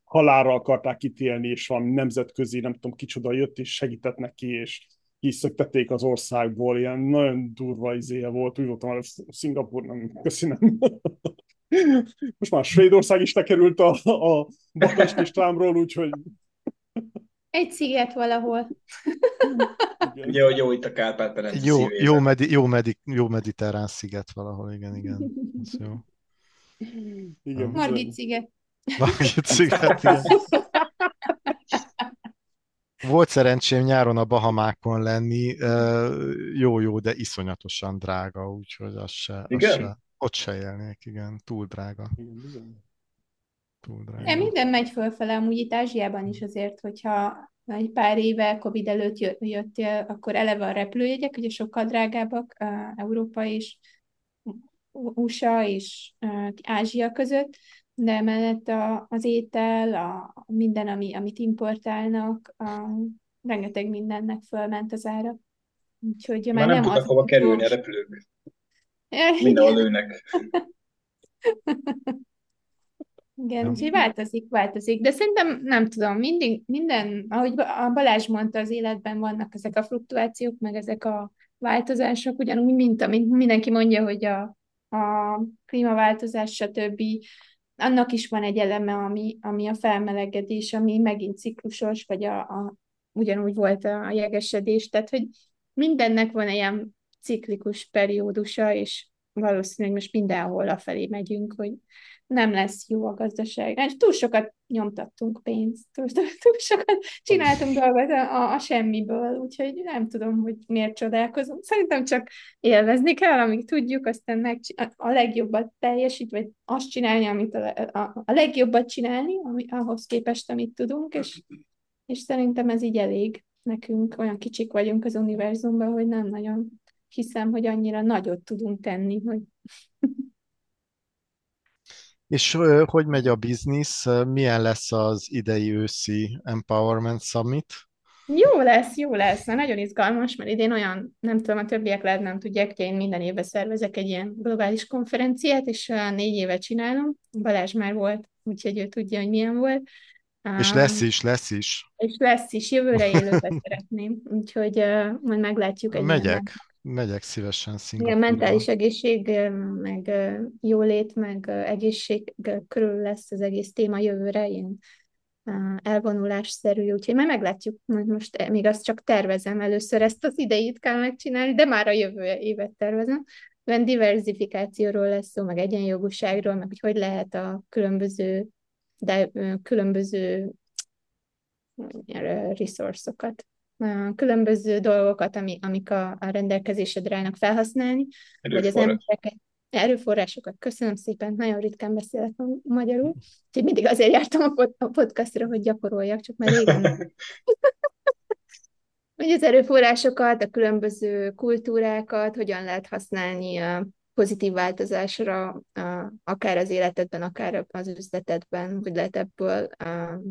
halálra akarták ítélni, és van nemzetközi, nem tudom kicsoda jött, és segített neki, és kiszöktették az országból, ilyen nagyon durva izéje volt, úgy voltam, hogy Szingapur nem, köszönöm. Most már Svédország is lekerült a, a Bakás listámról, úgyhogy... Egy sziget valahol. Ugye, hogy jó itt a Kárpát-Ferenc jó, jó, medi, jó, medi, jó mediterrán sziget valahol, igen, igen. Ez jó. Igen, Margit sziget. Margit sziget, igen. Volt szerencsém nyáron a Bahamákon lenni, jó-jó, de iszonyatosan drága, úgyhogy az se, az se, ott se élnék, igen, túl drága. Túl drága. De minden megy fölfele, amúgy itt Ázsiában is azért, hogyha egy pár éve Covid előtt jöttél, akkor eleve a repülőjegyek ugye sokkal drágábbak Európa és USA és Ázsia között, de emellett a, az étel, a, minden, ami, amit importálnak, a, rengeteg mindennek fölment az ára. Úgyhogy már, már nem, nem tudnak hova kerülni a repülők. Ja, Mindenhol lőnek. Igen, úgyhogy változik, változik. De szerintem nem tudom, mindig, minden, ahogy a Balázs mondta, az életben vannak ezek a fluktuációk, meg ezek a változások, ugyanúgy, mint amit mindenki mondja, hogy a, a klímaváltozás, stb. Annak is van egy eleme, ami, ami a felmelegedés, ami megint ciklusos, vagy a, a, ugyanúgy volt a jegesedés, tehát hogy mindennek van ilyen ciklikus periódusa, és valószínűleg most mindenhol afelé megyünk, hogy nem lesz jó a gazdaság. Hát túl sokat nyomtattunk pénzt, túl, túl sokat csináltunk dolgot a, a semmiből, úgyhogy nem tudom, hogy miért csodálkozunk. Szerintem csak élvezni kell, amíg tudjuk, aztán meg a legjobbat teljesít, vagy azt csinálni, amit a, a, a legjobbat csinálni, ami, ahhoz képest, amit tudunk, és, és szerintem ez így elég nekünk, olyan kicsik vagyunk az univerzumban, hogy nem nagyon hiszem, hogy annyira nagyot tudunk tenni, hogy És hogy megy a biznisz? Milyen lesz az idei őszi Empowerment Summit? Jó lesz, jó lesz. Na, nagyon izgalmas, mert idén olyan, nem tudom, a többiek lehet nem tudják, hogy én minden évben szervezek egy ilyen globális konferenciát, és négy évet csinálom. Balázs már volt, úgyhogy ő tudja, hogy milyen volt. És lesz is, lesz is. És lesz is, jövőre élőben szeretném, úgyhogy uh, majd meglátjuk egy Megyek. Megyek szívesen Szingapúrba. Igen, mentális egészség, meg jólét, meg egészség körül lesz az egész téma jövőre, ilyen elvonulásszerű, úgyhogy majd meglátjuk, hogy most e, még azt csak tervezem, először ezt az idejét kell megcsinálni, de már a jövő évet tervezem. Olyan diversifikációról lesz szó, meg egyenjogúságról, meg hogy hogy lehet a különböző, de különböző resource-okat különböző dolgokat, ami, amik a, a rendelkezésedre állnak felhasználni, vagy az embereket, erőforrásokat. Köszönöm szépen, nagyon ritkán beszélek magyarul, úgyhogy mindig azért jártam a, pod, a podcastra, hogy gyakoroljak, csak már régen. hogy az erőforrásokat, a különböző kultúrákat hogyan lehet használni a pozitív változásra, akár az életedben, akár az üzletedben, hogy lehet ebből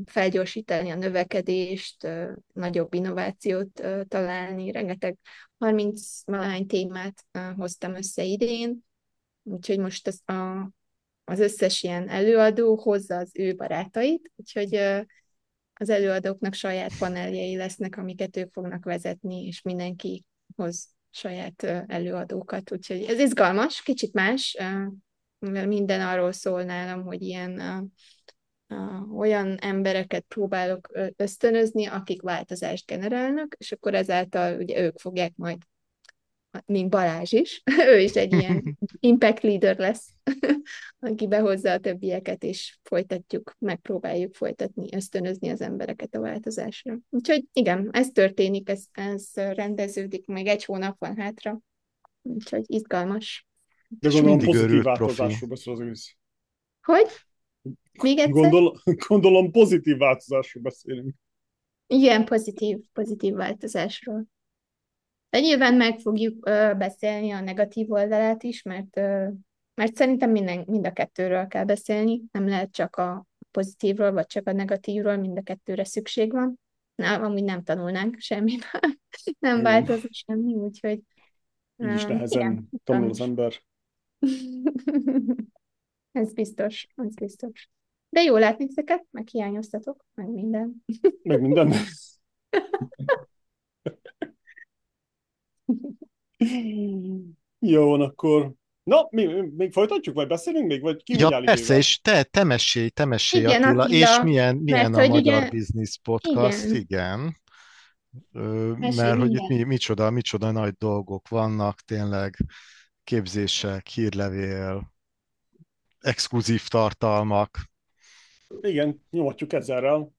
felgyorsítani a növekedést, nagyobb innovációt találni. Rengeteg 30 valahány témát hoztam össze idén, úgyhogy most az, a, az összes ilyen előadó hozza az ő barátait, úgyhogy az előadóknak saját paneljei lesznek, amiket ők fognak vezetni, és mindenki hoz saját előadókat, úgyhogy ez izgalmas, kicsit más, minden arról szól nálam, hogy ilyen olyan embereket próbálok ösztönözni, akik változást generálnak, és akkor ezáltal ugye ők fogják majd mint Balázs is, ő is egy ilyen impact leader lesz, aki behozza a többieket, és folytatjuk, megpróbáljuk folytatni, ösztönözni az embereket a változásra. Úgyhogy igen, ez történik, ez, ez rendeződik, még egy hónap van hátra, úgyhogy izgalmas. De gondolom pozitív változásról beszél az ősz. Hogy? Még egyszer? Gondol, gondolom pozitív változásról beszélünk. Igen, pozitív, pozitív változásról. De nyilván meg fogjuk ö, beszélni a negatív oldalát is, mert, ö, mert szerintem minden, mind a kettőről kell beszélni, nem lehet csak a pozitívról, vagy csak a negatívról, mind a kettőre szükség van. Na, amúgy nem tanulnánk semmit, nem változik semmi, úgyhogy... Így is nehezen igen, tanul az ember. ez biztos, ez biztos. De jó látni ezeket, meg hiányoztatok, meg minden. meg minden. Jó, van akkor. Na, mi, még folytatjuk, vagy beszélünk még, vagy ki ja, persze, éve? és te, te mesélj, te mesélj igen, Attila, Attila, és milyen, milyen a Magyar ugye... Business Podcast, igen. igen. Ö, mert hogy itt mi, micsoda, micsoda nagy dolgok vannak, tényleg képzések, hírlevél, exkluzív tartalmak. Igen, nyomatjuk ezerrel.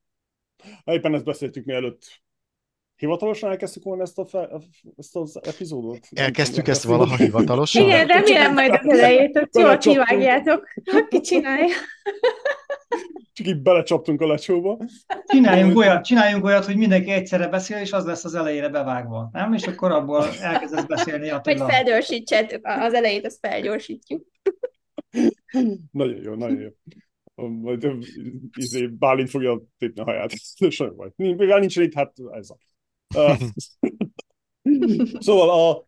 Éppen ezt beszéltük mielőtt Hivatalosan elkezdtük volna ezt, a fe, ezt az epizódot? Elkezdtük ezt valaha hivatalosan? Igen, remélem majd az elejét, hogy jól kivágjátok, aki csinálja. Csak így belecsaptunk a lecsóba. Csináljunk olyat, csináljunk olyat, hogy mindenki egyszerre beszél, és az lesz az elejére bevágva, nem? És akkor abból elkezdesz beszélni. Attila. Hogy felgyorsítsátok, az elejét azt felgyorsítjuk. Nagyon jó, nagyon jó. majd izé, Bálint fogja tépni a haját. Semmi baj. Mivel nincsen itt, hát ez a. szóval a,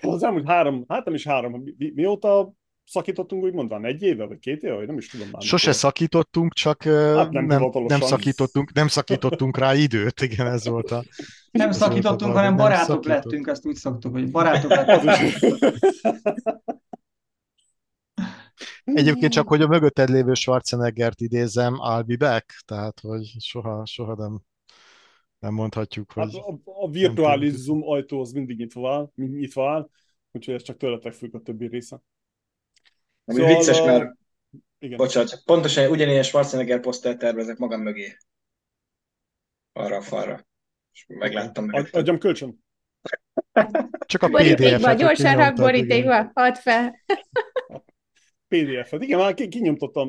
az elmúlt három, hát nem is három, mi, mióta szakítottunk úgy mondva, egy éve, vagy két éve, vagy nem is tudom már. Sose mikor. szakítottunk, csak hát nem, nem, nem, szakítottunk, nem szakítottunk rá időt, igen, ez volt a... Nem szakítottunk, hanem barátok szakított. lettünk, azt úgy szoktuk, hogy barátok lettünk. Egyébként csak, hogy a mögötted lévő Schwarzeneggert idézem, I'll be back, tehát, hogy soha, soha nem, nem mondhatjuk, hogy... Hát a, a virtuális Zoom ajtó az mindig nyitva áll, nyitva áll, úgyhogy ez csak tőletek függ a többi része. Ami szóval vicces, a... mert igen. Bocsánat, pontosan ugyanilyen Schwarzenegger posztert tervezek magam mögé. Arra a falra. És megláttam. Ad, adjam kölcsön. Csak a PDF-et. Gyorsan rak borítékba, add fel. PDF-et. Igen, már kinyomtottam,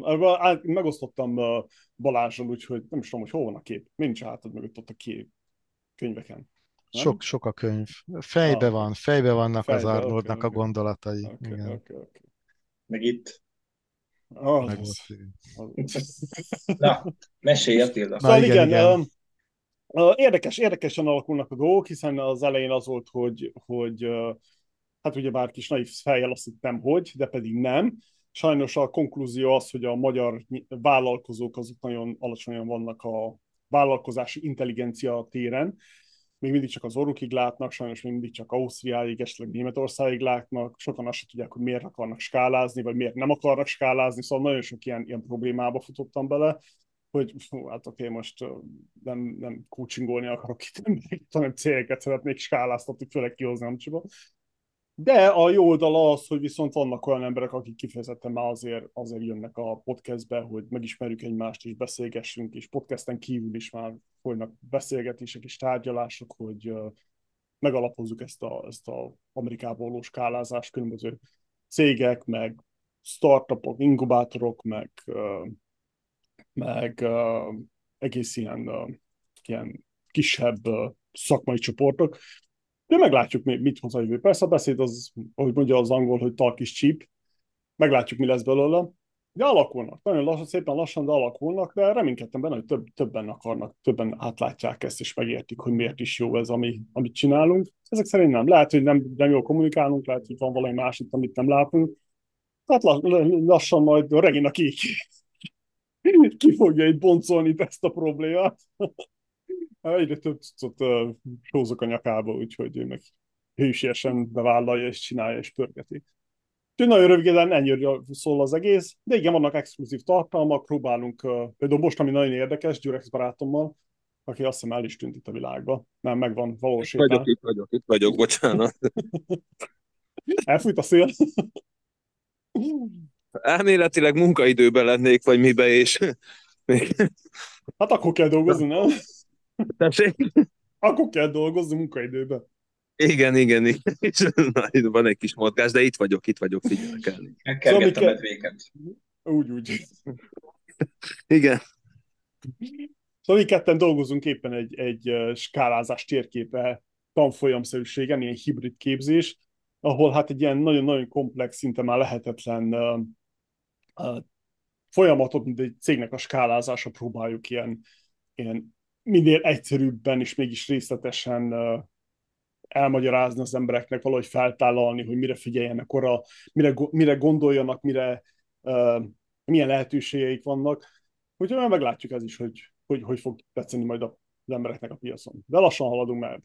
megosztottam Balázsral, úgyhogy nem is tudom, hogy hol van a kép. Nincs hátad mögött ott a kép könyveken. Nem? Sok, sok a könyv. Fejbe ah, van, fejbe vannak fejbe, az Arnoldnak okay, a gondolatai. Okay, Igen. Okay, okay. Meg itt. Oh, Meg az... Na, mesélj Attila. Szóval igen, igen. Uh, érdekes, érdekesen alakulnak a dolgok, hiszen az elején az volt, hogy, hogy hát ugye bár kis naív fejjel azt hittem, hogy, de pedig nem. Sajnos a konklúzió az, hogy a magyar vállalkozók azok nagyon alacsonyan vannak a vállalkozási intelligencia téren, még mindig csak az orrukig látnak, sajnos még mindig csak Ausztriáig, esetleg Németországig látnak, sokan azt sem tudják, hogy miért akarnak skálázni, vagy miért nem akarnak skálázni, szóval nagyon sok ilyen, ilyen problémába futottam bele, hogy hú, hát oké, most nem, nem coachingolni akarok itt, hanem cégeket szeretnék skáláztatni, főleg kihozni Amcsiba. De a jó oldala az, hogy viszont vannak olyan emberek, akik kifejezetten már azért, azért jönnek a podcastbe, hogy megismerjük egymást és beszélgessünk, és podcasten kívül is már folynak beszélgetések és tárgyalások, hogy megalapozzuk ezt a, ezt a Amerikából való skálázást, különböző cégek, meg startupok, inkubátorok, meg, meg egész ilyen, ilyen kisebb szakmai csoportok, de meglátjuk, mit hoz a jövő. Persze a beszéd az, ahogy mondja az angol, hogy talk is cheap. Meglátjuk, mi lesz belőle. De alakulnak. Nagyon lassan, szépen lassan, de alakulnak, de reménykedtem benne, hogy több, többen akarnak, többen átlátják ezt, és megértik, hogy miért is jó ez, ami, amit csinálunk. Ezek szerint nem. Lehet, hogy nem, nem jól kommunikálunk, lehet, hogy van valami másik, amit nem látunk. Tehát lassan majd Regina ki, ki fogja itt boncolni ezt a problémát. Egyre több cuccot uh, sózok a nyakába, úgyhogy ő meg hősiesen bevállalja és csinálja és pörgeti. Úgyhogy nagyon röviden ennyire szól az egész, de igen, vannak exkluzív tartalmak, próbálunk, uh, például most, ami nagyon érdekes, Gyurex barátommal, aki azt hiszem el is tűnt itt a világba. Nem, megvan valós Itt vagyok, itt vagyok, itt vagyok, bocsánat. Elfújt a szél. Elméletileg munkaidőben lennék, vagy mibe, és... hát akkor kell dolgozni, nem? Tessék? Akkor kell dolgozni munkaidőben. Igen, igen, igen. Na, itt van egy kis mozgás, de itt vagyok, itt vagyok, figyelek el. Megkergettem szóval medvéket. Úgy, úgy. Igen. Szóval mi ketten dolgozunk éppen egy, egy skálázás térképe tanfolyamszerűségen, ilyen hibrid képzés, ahol hát egy ilyen nagyon-nagyon komplex, szinte már lehetetlen uh, uh, folyamatot, mint egy cégnek a skálázása próbáljuk ilyen, ilyen minél egyszerűbben és mégis részletesen elmagyarázni az embereknek, valahogy feltállalni, hogy mire figyeljenek arra, mire, mire gondoljanak, mire, uh, milyen lehetőségeik vannak. Úgyhogy meglátjuk ez is, hogy hogy, hogy fog tetszeni majd az embereknek a piacon. De lassan haladunk, mert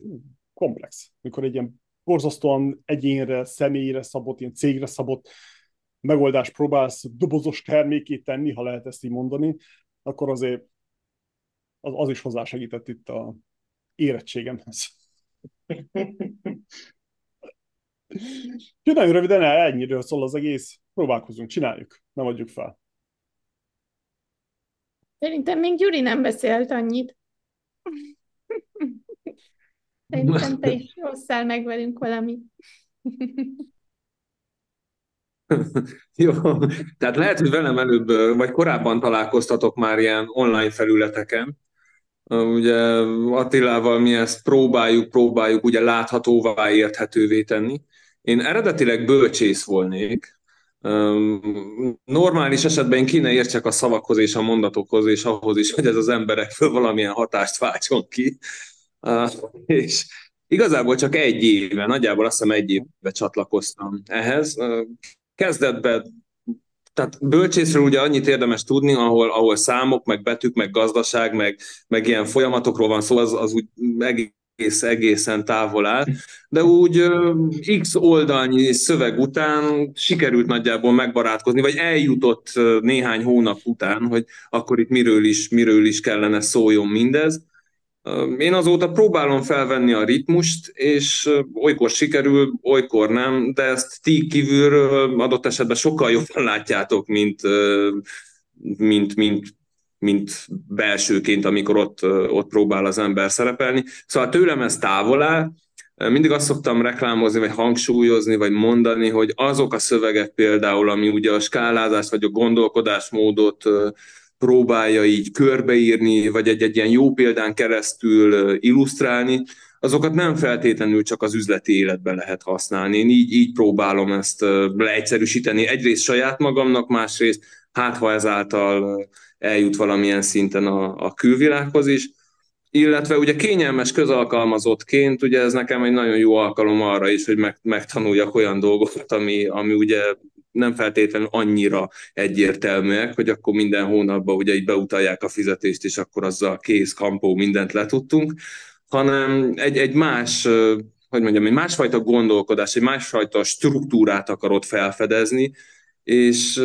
komplex. Mikor egy ilyen borzasztóan egyénre, személyre szabott, ilyen cégre szabott megoldást próbálsz dobozos termékét tenni, ha lehet ezt így mondani, akkor azért az, az is hozzásegített itt a érettségemhez. nagyon röviden ennyiről szól az egész. Próbálkozunk, csináljuk, nem adjuk fel. Szerintem még Gyuri nem beszélt annyit. Szerintem te is hosszál meg velünk valamit. Jó, tehát lehet, hogy velem előbb, vagy korábban találkoztatok már ilyen online felületeken, Ugye Attilával mi ezt próbáljuk, próbáljuk ugye láthatóvá, érthetővé tenni. Én eredetileg bölcsész volnék, Normális esetben én kéne értsek a szavakhoz és a mondatokhoz, és ahhoz is, hogy ez az emberekről valamilyen hatást váltson ki. És igazából csak egy éve, nagyjából azt hiszem egy éve csatlakoztam ehhez. Kezdetben tehát bölcsészről ugye annyit érdemes tudni, ahol, ahol számok, meg betűk, meg gazdaság, meg, meg ilyen folyamatokról van szó, az, az úgy egész, egészen távol áll, de úgy x oldalnyi szöveg után sikerült nagyjából megbarátkozni, vagy eljutott néhány hónap után, hogy akkor itt miről is, miről is kellene szóljon mindez. Én azóta próbálom felvenni a ritmust, és olykor sikerül, olykor nem, de ezt ti kívülről adott esetben sokkal jobban látjátok, mint, mint, mint, mint belsőként, amikor ott, ott próbál az ember szerepelni. Szóval tőlem ez távol áll, mindig azt szoktam reklámozni, vagy hangsúlyozni, vagy mondani, hogy azok a szövegek például, ami ugye a skálázást, vagy a gondolkodásmódot próbálja így körbeírni, vagy egy-egy ilyen jó példán keresztül illusztrálni, azokat nem feltétlenül csak az üzleti életben lehet használni. Én így, így próbálom ezt leegyszerűsíteni. Egyrészt saját magamnak, másrészt hát ha ezáltal eljut valamilyen szinten a, a külvilághoz is. Illetve ugye kényelmes közalkalmazottként, ugye ez nekem egy nagyon jó alkalom arra is, hogy meg, megtanuljak olyan dolgokat, ami, ami ugye nem feltétlenül annyira egyértelműek, hogy akkor minden hónapban ugye így beutalják a fizetést, és akkor azzal kész, kampó, mindent letudtunk, hanem egy, egy más hogy mondjam, egy másfajta gondolkodás, egy másfajta struktúrát akarod felfedezni, és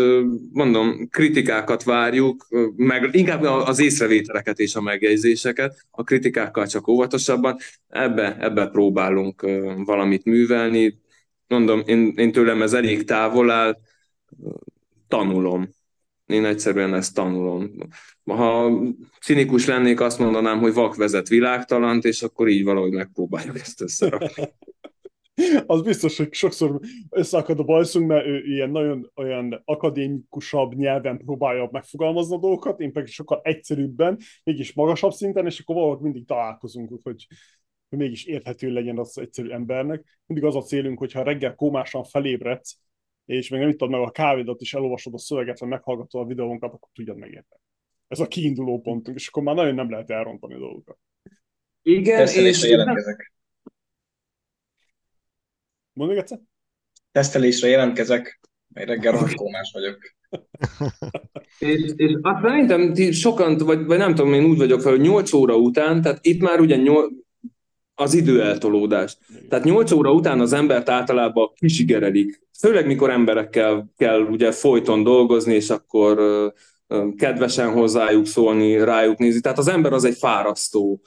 mondom, kritikákat várjuk, meg inkább az észrevételeket és a megjegyzéseket, a kritikákkal csak óvatosabban, ebbe, ebbe próbálunk valamit művelni, mondom, én, én tőlem ez elég távol áll, tanulom. Én egyszerűen ezt tanulom. Ha cinikus lennék, azt mondanám, hogy vak vezet világtalant, és akkor így valahogy megpróbáljuk ezt összerakni. az biztos, hogy sokszor összeakad a bajszunk, mert ő ilyen nagyon olyan akadémikusabb nyelven próbálja megfogalmazni a dolgokat, én pedig sokkal egyszerűbben, mégis magasabb szinten, és akkor valahogy mindig találkozunk, hogy hogy mégis érthető legyen az egyszerű embernek. Mindig az a célunk, hogyha reggel kómásan felébredsz, és még nem ittad meg a kávédat, és elolvasod a szöveget, vagy meghallgatod a videónkat, akkor tudjad megérteni. Ez a kiinduló pontunk, és akkor már nagyon nem lehet elrontani a dolgokat. Igen, Tesztelésre és... jelentkezek. Mondd még egyszer? Tesztelésre jelentkezek, mert reggel kómás vagyok. és, és azt szerintem ti sokan, vagy, vagy nem tudom, én úgy vagyok fel, hogy 8 óra után, tehát itt már ugye 8, az időeltolódást. Tehát 8 óra után az embert általában kisigerelik. Főleg mikor emberekkel kell ugye folyton dolgozni, és akkor kedvesen hozzájuk szólni, rájuk nézni. Tehát az ember az egy fárasztó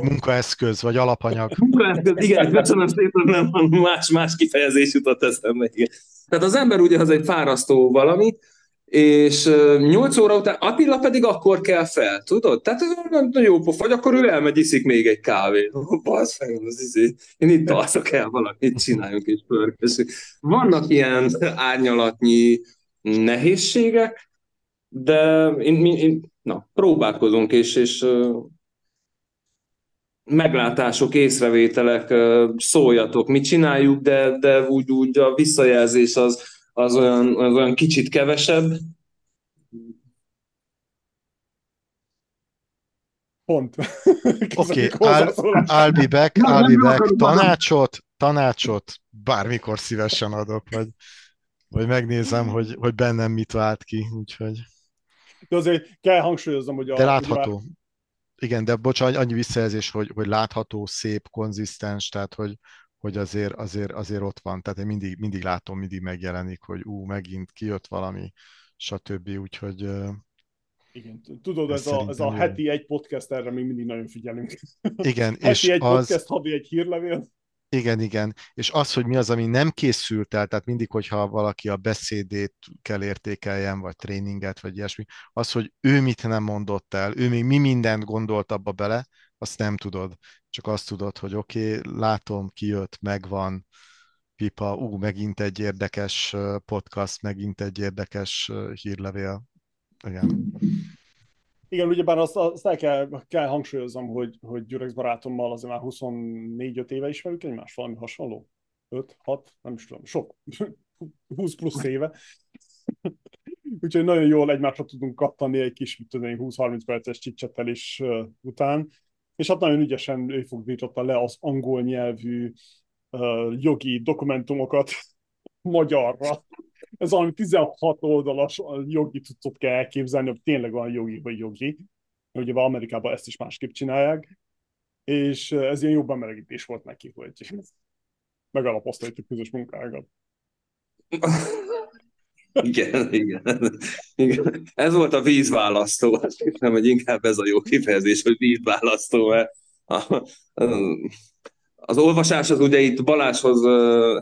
munkaeszköz, vagy alapanyag. Munkaeszköz, igen, köszönöm szépen, nem más, más kifejezés jutott eszembe. Igen. Tehát az ember ugye az egy fárasztó valami, és 8 óra után Attila pedig akkor kell fel, tudod? Tehát ez nagyon jó pofa, vagy akkor ő elmegy, iszik még egy kávét. Basz az izé. Én itt tartok el valamit, csináljunk és pörkössük. Vannak ilyen árnyalatnyi nehézségek, de én, én, na, próbálkozunk, és, és meglátások, észrevételek, szóljatok, mit csináljuk, de, de úgy, úgy a visszajelzés az, az olyan, az olyan kicsit kevesebb. Pont. Oké, okay, I'll, I'll be back, I'll be back. Tanácsot, tanácsot bármikor szívesen adok, vagy, vagy megnézem, hogy, hogy bennem mit vált ki, úgyhogy... De azért kell hangsúlyoznom, hogy a... De látható. Ugye... Igen, de bocsánat, annyi visszajelzés, hogy, hogy látható, szép, konzisztens, tehát hogy, hogy azért, azért, azért ott van. Tehát én mindig, mindig látom, mindig megjelenik, hogy ú, megint kijött valami, stb. Úgyhogy igen, tudod, ez, ez a, ez a heti egy podcast, erre még mindig nagyon figyelünk. Igen, heti és egy az... podcast, havi egy hírlevél. Igen, igen. És az, hogy mi az, ami nem készült el, tehát mindig, hogyha valaki a beszédét kell értékeljen, vagy tréninget, vagy ilyesmi, az, hogy ő mit nem mondott el, ő még mi mindent gondolt abba bele, azt nem tudod. Csak azt tudod, hogy oké, okay, látom, kijött, megvan, pipa, ú, megint egy érdekes podcast, megint egy érdekes hírlevél. Igen. Igen, ugyebár azt, azt el kell, kell hangsúlyoznom, hogy, hogy Gyurex barátommal azért már 24-5 éve ismerjük egymást, valami hasonló? 5, 6, nem is tudom, sok. 20 plusz éve. Úgyhogy nagyon jól egymásra tudunk kattani egy kis, tudom 20-30 perces csicsetelés után. És hát nagyon ügyesen ő fordította le az angol nyelvű uh, jogi dokumentumokat magyarra. Ez valami 16 oldalas jogi tudod kell elképzelni, hogy tényleg van jogi vagy jogi. Ugye Amerikában ezt is másképp csinálják. És ez ilyen jobban melegítés volt neki, hogy megalapozta itt a közös munkákat. Igen, igen, igen. Ez volt a vízválasztó. Azt hiszem, hogy inkább ez a jó kifejezés, hogy vízválasztó, mert az olvasás az ugye itt Balázshoz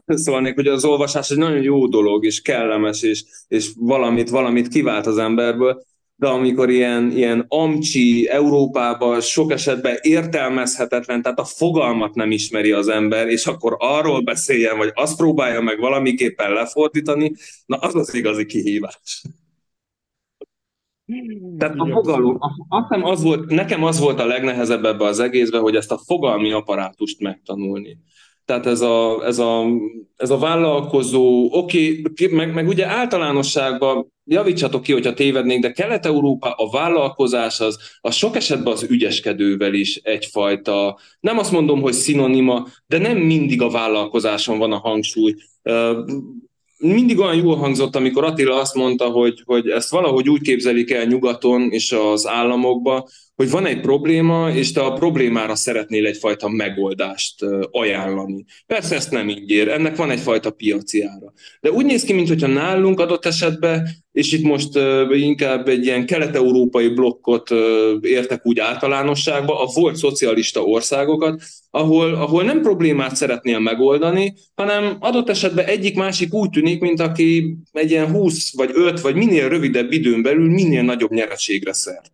szólnék, hogy az olvasás egy nagyon jó dolog, és kellemes, és, és valamit, valamit kivált az emberből, de amikor ilyen, ilyen amcsi Európában sok esetben értelmezhetetlen, tehát a fogalmat nem ismeri az ember, és akkor arról beszéljen, vagy azt próbálja meg valamiképpen lefordítani, na az az igazi kihívás. Tehát a fogalom, azt az volt, nekem az volt a legnehezebb ebbe az egészbe, hogy ezt a fogalmi apparátust megtanulni. Tehát ez a, ez a, ez a vállalkozó, oké, okay, meg, meg ugye általánosságban, javítsatok ki, hogyha tévednék, de Kelet-Európa a vállalkozás az, az sok esetben az ügyeskedővel is egyfajta, nem azt mondom, hogy szinonima, de nem mindig a vállalkozáson van a hangsúly. Mindig olyan jól hangzott, amikor Attila azt mondta, hogy, hogy ezt valahogy úgy képzelik el nyugaton és az államokba, hogy van egy probléma, és te a problémára szeretnél egyfajta megoldást ajánlani. Persze ezt nem így ér, ennek van egyfajta piaci ára. De úgy néz ki, mintha nálunk adott esetben, és itt most inkább egy ilyen kelet-európai blokkot értek úgy általánosságba, a volt szocialista országokat, ahol, ahol nem problémát szeretnél megoldani, hanem adott esetben egyik-másik úgy tűnik, mint aki egy ilyen 20 vagy 5 vagy minél rövidebb időn belül minél nagyobb nyereségre szert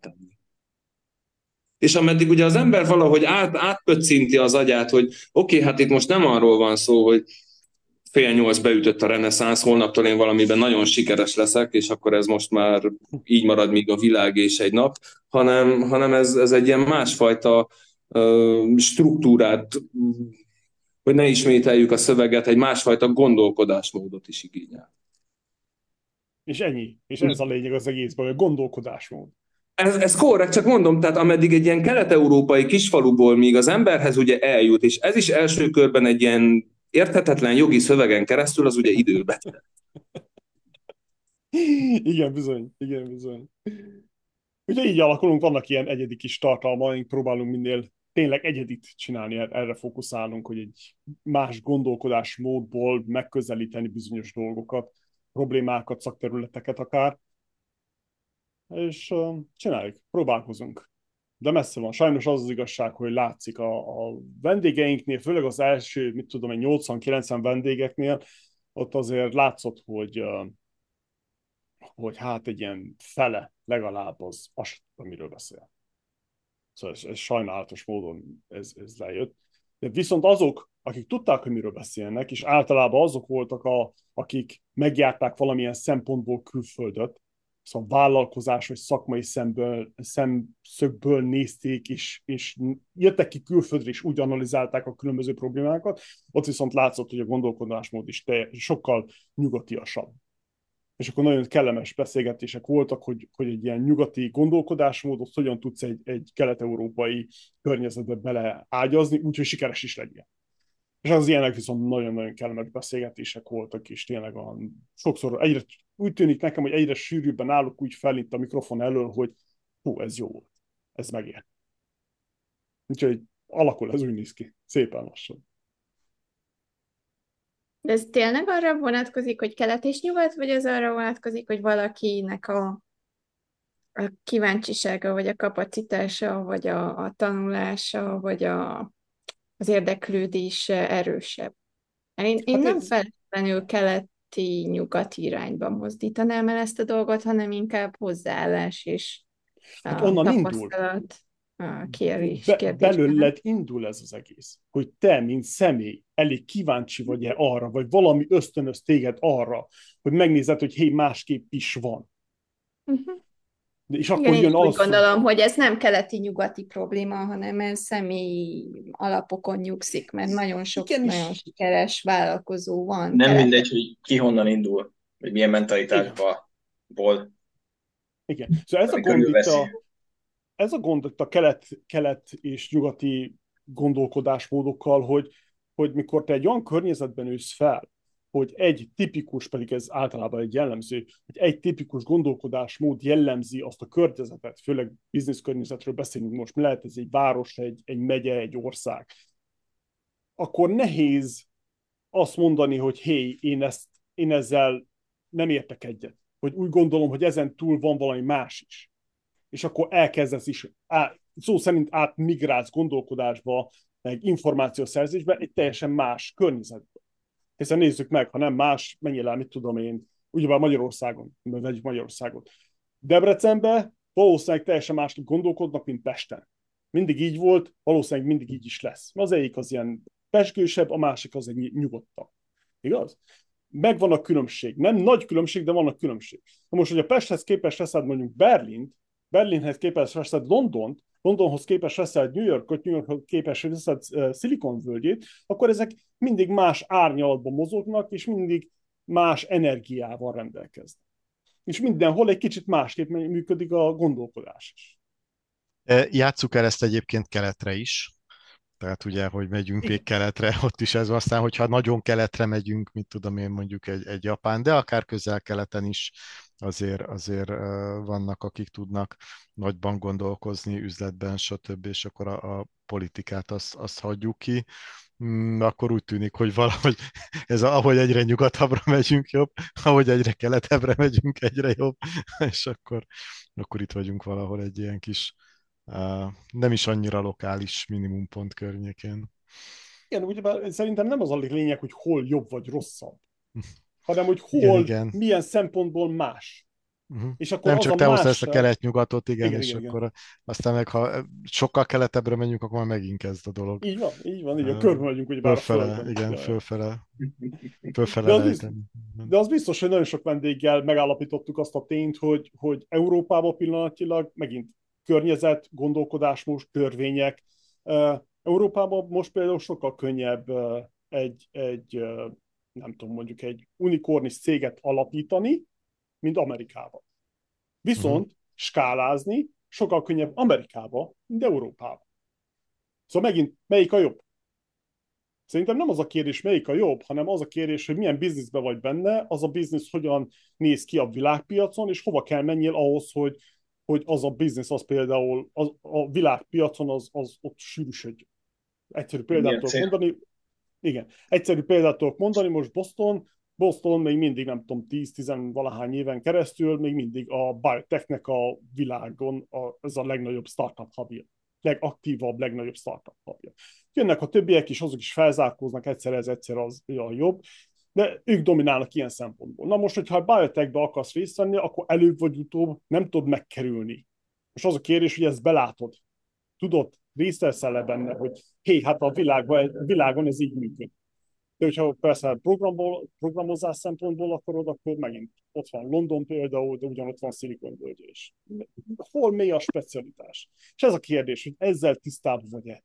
és ameddig ugye az ember valahogy át, átpöccinti az agyát, hogy oké, okay, hát itt most nem arról van szó, hogy fél nyolc beütött a reneszánsz, holnaptól én valamiben nagyon sikeres leszek, és akkor ez most már így marad, míg a világ és egy nap, hanem, hanem ez, ez egy ilyen másfajta uh, struktúrát, hogy ne ismételjük a szöveget, egy másfajta gondolkodásmódot is igényel. És ennyi. És ez a lényeg az egészben, hogy gondolkodásmód. Ez, ez korrekt, csak mondom, tehát ameddig egy ilyen kelet-európai kisfaluból még az emberhez ugye eljut, és ez is első körben egy ilyen érthetetlen jogi szövegen keresztül, az ugye időbe. igen, bizony, igen, bizony. Ugye így alakulunk, vannak ilyen egyedi kis tartalmaink, próbálunk minél tényleg egyedit csinálni, erre fókuszálunk, hogy egy más gondolkodásmódból megközelíteni bizonyos dolgokat, problémákat, szakterületeket akár, és csináljuk, próbálkozunk. De messze van. Sajnos az az igazság, hogy látszik a, a vendégeinknél, főleg az első, mit tudom, egy 80-90 vendégeknél, ott azért látszott, hogy, hogy hát egy ilyen fele legalább az, az amiről beszél. Szóval ez, ez sajnálatos módon ez, ez lejött. De viszont azok, akik tudták, hogy miről beszélnek, és általában azok voltak, a, akik megjárták valamilyen szempontból külföldöt, szóval vállalkozás vagy szakmai szemből, szemszögből nézték, és, és jöttek ki külföldre, és úgy analizálták a különböző problémákat, ott viszont látszott, hogy a gondolkodásmód is te, sokkal nyugatiasabb. És akkor nagyon kellemes beszélgetések voltak, hogy, hogy egy ilyen nyugati gondolkodásmódot hogyan tudsz egy, egy kelet-európai környezetbe beleágyazni, úgyhogy sikeres is legyen. És az ilyenek viszont nagyon-nagyon kellemes beszélgetések voltak, és tényleg a, sokszor egyre, úgy tűnik nekem, hogy egyre sűrűbben állok úgy fel itt a mikrofon elől, hogy hú, ez jó volt, ez megér. Úgyhogy alakul, ez úgy néz ki, szépen lassan. De ez tényleg arra vonatkozik, hogy kelet és nyugat, vagy ez arra vonatkozik, hogy valakinek a, a kíváncsisága, vagy a kapacitása, vagy a, a tanulása, vagy a az érdeklődés erősebb. Én, én hát nem ez... feltétlenül keleti nyugati irányba mozdítanám el ezt a dolgot, hanem inkább hozzáállás és hát onnan indul. A kérés, Be, belőled indul ez az egész, hogy te, mint személy, elég kíváncsi vagy-e arra, vagy valami ösztönöz téged arra, hogy megnézed, hogy hé, másképp is van. Uh-huh. De, és Igen, akkor én jön is úgy az, gondolom, hogy ez nem keleti-nyugati probléma, hanem ez személyi alapokon nyugszik, mert nagyon sok Igen, nagyon sikeres vállalkozó van. Nem keleten. mindegy, hogy ki honnan indul, vagy milyen mentalitásból. Ból. Igen. Szóval ez a gond itt a, ez a gond itt a kelet, kelet és nyugati gondolkodásmódokkal, hogy, hogy mikor te egy olyan környezetben ősz fel, hogy egy tipikus, pedig ez általában egy jellemző, hogy egy tipikus gondolkodásmód jellemzi azt a környezetet, főleg biznisz környezetről beszélünk most, mi lehet ez egy város, egy, egy megye, egy ország, akkor nehéz azt mondani, hogy hé, én, ezt, én ezzel nem értek egyet. Hogy úgy gondolom, hogy ezen túl van valami más is. És akkor elkezdesz is, á, szó szerint átmigrálsz gondolkodásba, meg információszerzésbe egy teljesen más környezetbe. Hiszen nézzük meg, ha nem más, menjél el, mit tudom én, ugyebár Magyarországon, mert vegyük Magyarországot. Debrecenben valószínűleg teljesen másképp gondolkodnak, mint Pesten. Mindig így volt, valószínűleg mindig így is lesz. Az egyik az ilyen pesgősebb, a másik az egy nyugodtabb. Igaz? Megvan a különbség. Nem nagy különbség, de van a különbség. Na most, hogy a Pesthez képest veszed mondjuk Berlint, Berlinhez képest veszed Londont, Londonhoz képest veszed New Yorkot, New Yorkhoz képest veszed uh, Silicon völgyét, akkor ezek mindig más árnyalatban mozognak, és mindig más energiával rendelkeznek. És mindenhol egy kicsit másképp működik a gondolkodás is. E, Játsszuk el ezt egyébként keletre is. Tehát ugye, hogy megyünk még keletre, ott is ez van. Aztán, hogyha nagyon keletre megyünk, mit tudom én, mondjuk egy, egy Japán, de akár közel-keleten is azért, azért vannak, akik tudnak nagyban gondolkozni üzletben, stb., és akkor a, a politikát azt, azt hagyjuk ki. Mm, akkor úgy tűnik, hogy valahogy ez ahogy egyre nyugatabbra megyünk jobb, ahogy egyre keletebbre megyünk egyre jobb, és akkor, akkor itt vagyunk valahol egy ilyen kis nem is annyira lokális minimumpont környékén. Igen, ugye szerintem nem az a lényeg, hogy hol jobb vagy rosszabb, hanem hogy hol, igen, igen. milyen szempontból más. Uh-huh. És akkor nem csak te hoztál ezt a kelet-nyugatot, igen, igen és igen, akkor igen. aztán meg ha sokkal keletebbre megyünk, akkor már megint kezd a dolog. Így van, így van, így a körben vagyunk, hogy bár fölfele, igen, fölfele, fölfele De az, biztos, de az biztos, hogy nagyon sok vendéggel megállapítottuk azt a tényt, hogy, hogy Európában pillanatilag megint környezet, gondolkodásmód, törvények. Európában most például sokkal könnyebb egy, egy nem tudom, mondjuk egy unikornis céget alapítani, mint Amerikában. Viszont uh-huh. skálázni sokkal könnyebb Amerikába, mint Európába. Szóval megint, melyik a jobb? Szerintem nem az a kérdés, melyik a jobb, hanem az a kérdés, hogy milyen bizniszben vagy benne, az a biznisz hogyan néz ki a világpiacon, és hova kell menjél ahhoz, hogy, hogy az a biznisz, az például az, a világpiacon az, az ott sűrűsödjön. Egyszerű példát tudok mondani. Igen, egyszerű példát tudok mondani, most Boston, Boston még mindig, nem tudom, 10-10 valahány éven keresztül, még mindig a biotechnek a világon a, ez a legnagyobb startup hubja. Legaktívabb, legnagyobb startup hubja. Jönnek a többiek is, azok is felzárkóznak, egyszer ez, egyszer az a jobb, de ők dominálnak ilyen szempontból. Na most, hogyha a biotechbe akarsz részt venni, akkor előbb vagy utóbb nem tudod megkerülni. Most az a kérdés, hogy ezt belátod. Tudod, részt veszel benne, hogy hé, hát a világban, a világon ez így működik. De hogyha persze programból, programozás szempontból akarod, akkor megint ott van London például, de ugyanott van Silicon Valley is. Hol mi a specialitás? És ez a kérdés, hogy ezzel tisztában vagy-e?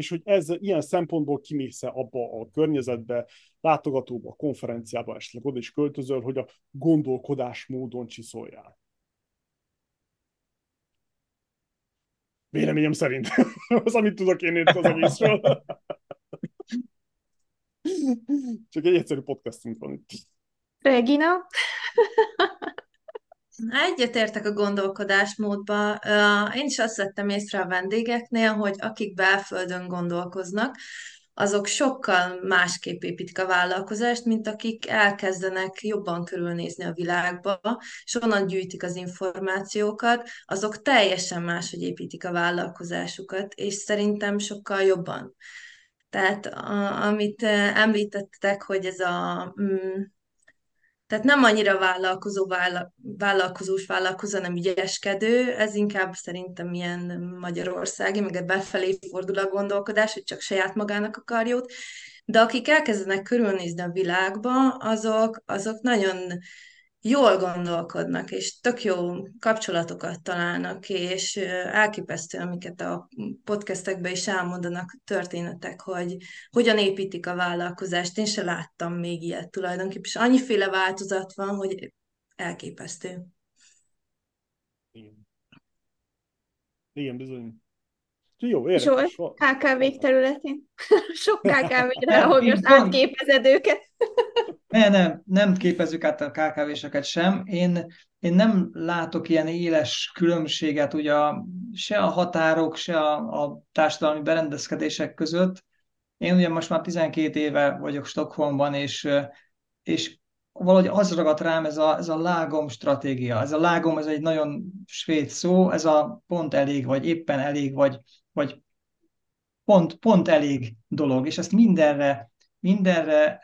És hogy ez ilyen szempontból kimész abba a környezetbe, látogatóba, konferenciába, esetleg oda is költözöl, hogy a gondolkodásmódon csiszoljál. Véleményem szerint. az, amit tudok én az egészről. Csak egy egyszerű podcastunk van itt. Regina? Egyetértek a gondolkodásmódba. Én is azt vettem észre a vendégeknél, hogy akik belföldön gondolkoznak, azok sokkal másképp építik a vállalkozást, mint akik elkezdenek jobban körülnézni a világba, és onnan gyűjtik az információkat, azok teljesen máshogy építik a vállalkozásukat, és szerintem sokkal jobban. Tehát a, amit említettek, hogy ez a... Mm, tehát nem annyira vállalkozó, vála, vállalkozós vállalkozó, hanem ügyeskedő, ez inkább szerintem ilyen magyarországi, meg befelé fordul a gondolkodás, hogy csak saját magának akar jót, de akik elkezdenek körülnézni a világba, azok, azok nagyon jól gondolkodnak, és tök jó kapcsolatokat találnak, és elképesztő, amiket a podcastekben is elmondanak történetek, hogy hogyan építik a vállalkozást. Én se láttam még ilyet tulajdonképpen, és annyiféle változat van, hogy elképesztő. Igen. Igen, bizony. Jó, érdekes. Zsolt, KKV területén. Sok KKV-re, ahol most átképezed őket. Ne, nem, nem képezzük át a KKV-seket sem. Én, én nem látok ilyen éles különbséget ugye a, se a határok, se a, a társadalmi berendezkedések között. Én ugye most már 12 éve vagyok Stockholmban, és, és valahogy az ragadt rám ez a, ez a lágom stratégia. Ez a lágom, ez egy nagyon svéd szó, ez a pont elég, vagy éppen elég, vagy, vagy pont, pont elég dolog, és ezt mindenre, mindenre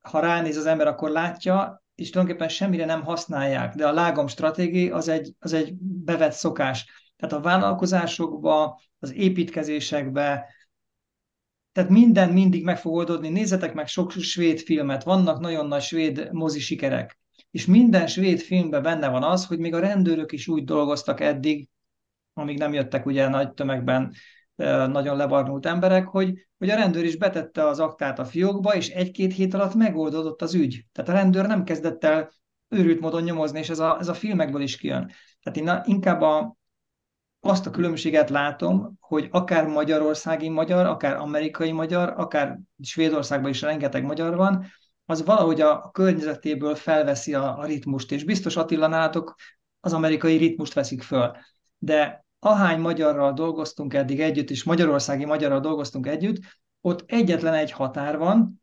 ha ránéz az ember, akkor látja, és tulajdonképpen semmire nem használják, de a lágom stratégia az egy, az egy bevett szokás. Tehát a vállalkozásokba, az építkezésekbe, tehát minden mindig meg fog oldódni. Nézzetek meg sok svéd filmet, vannak nagyon nagy svéd mozi sikerek. És minden svéd filmben benne van az, hogy még a rendőrök is úgy dolgoztak eddig, amíg nem jöttek ugye nagy tömegben nagyon lebarnult emberek, hogy, hogy a rendőr is betette az aktát a fiókba, és egy-két hét alatt megoldódott az ügy. Tehát a rendőr nem kezdett el őrült módon nyomozni, és ez a, ez a filmekből is kijön. Tehát én inkább a, azt a különbséget látom, hogy akár magyarországi magyar, akár amerikai magyar, akár Svédországban is rengeteg magyar van, az valahogy a, környezetéből felveszi a, a ritmust, és biztos Attila nálatok az amerikai ritmust veszik föl. De ahány magyarral dolgoztunk eddig együtt, és magyarországi magyarral dolgoztunk együtt, ott egyetlen egy határ van,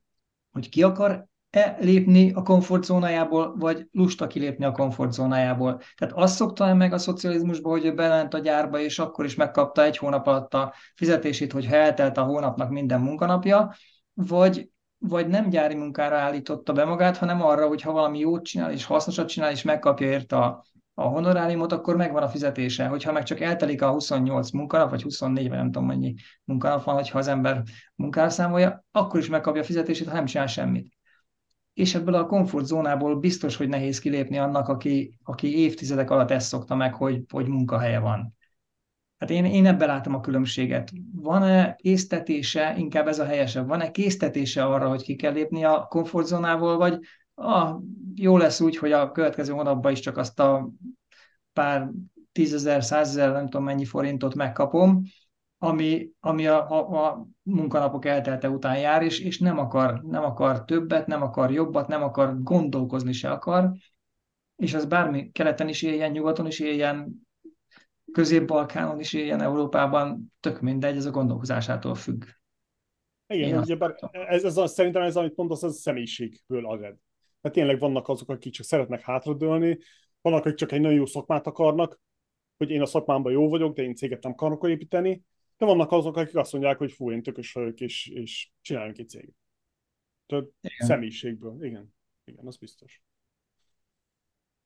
hogy ki akar e lépni a komfortzónájából, vagy lusta kilépni a komfortzónájából. Tehát azt szokta meg a szocializmusban, hogy ő belent a gyárba, és akkor is megkapta egy hónap alatt a fizetését, hogy eltelt a hónapnak minden munkanapja, vagy, vagy nem gyári munkára állította be magát, hanem arra, hogy ha valami jót csinál, és hasznosat csinál, és megkapja érte a, a honoráriumot, akkor megvan a fizetése. Hogyha meg csak eltelik a 28 munkanap, vagy 24, vagy nem tudom mennyi munkanap van, hogyha az ember munkára számolja, akkor is megkapja a fizetését, ha nem csinál semmit. És ebből a komfortzónából biztos, hogy nehéz kilépni annak, aki, aki évtizedek alatt ezt szokta meg, hogy, hogy munkahelye van. Hát én, én ebben látom a különbséget. Van-e késztetése, inkább ez a helyesebb, van-e késztetése arra, hogy ki kell lépni a komfortzónából, vagy ah, jó lesz úgy, hogy a következő hónapban is csak azt a pár tízezer, százezer, nem tudom mennyi forintot megkapom, ami, ami a, a, a munkanapok eltelte után jár, és, és nem, akar, nem akar többet, nem akar jobbat, nem akar gondolkozni se akar, és az bármi keleten is éljen, nyugaton is éljen, közép-balkánon is éljen, Európában, tök mindegy, ez a gondolkozásától függ. Igen, ugye, ez, ez a, szerintem ez, amit mondasz, ez a személyiségből agad mert tényleg vannak azok, akik csak szeretnek hátradőlni, vannak, akik csak egy nagyon jó szakmát akarnak, hogy én a szakmámban jó vagyok, de én céget nem akarok építeni, de vannak azok, akik azt mondják, hogy fú, én tökös vagyok, és, és csináljunk egy céget. Tehát igen. személyiségből, igen, igen, az biztos.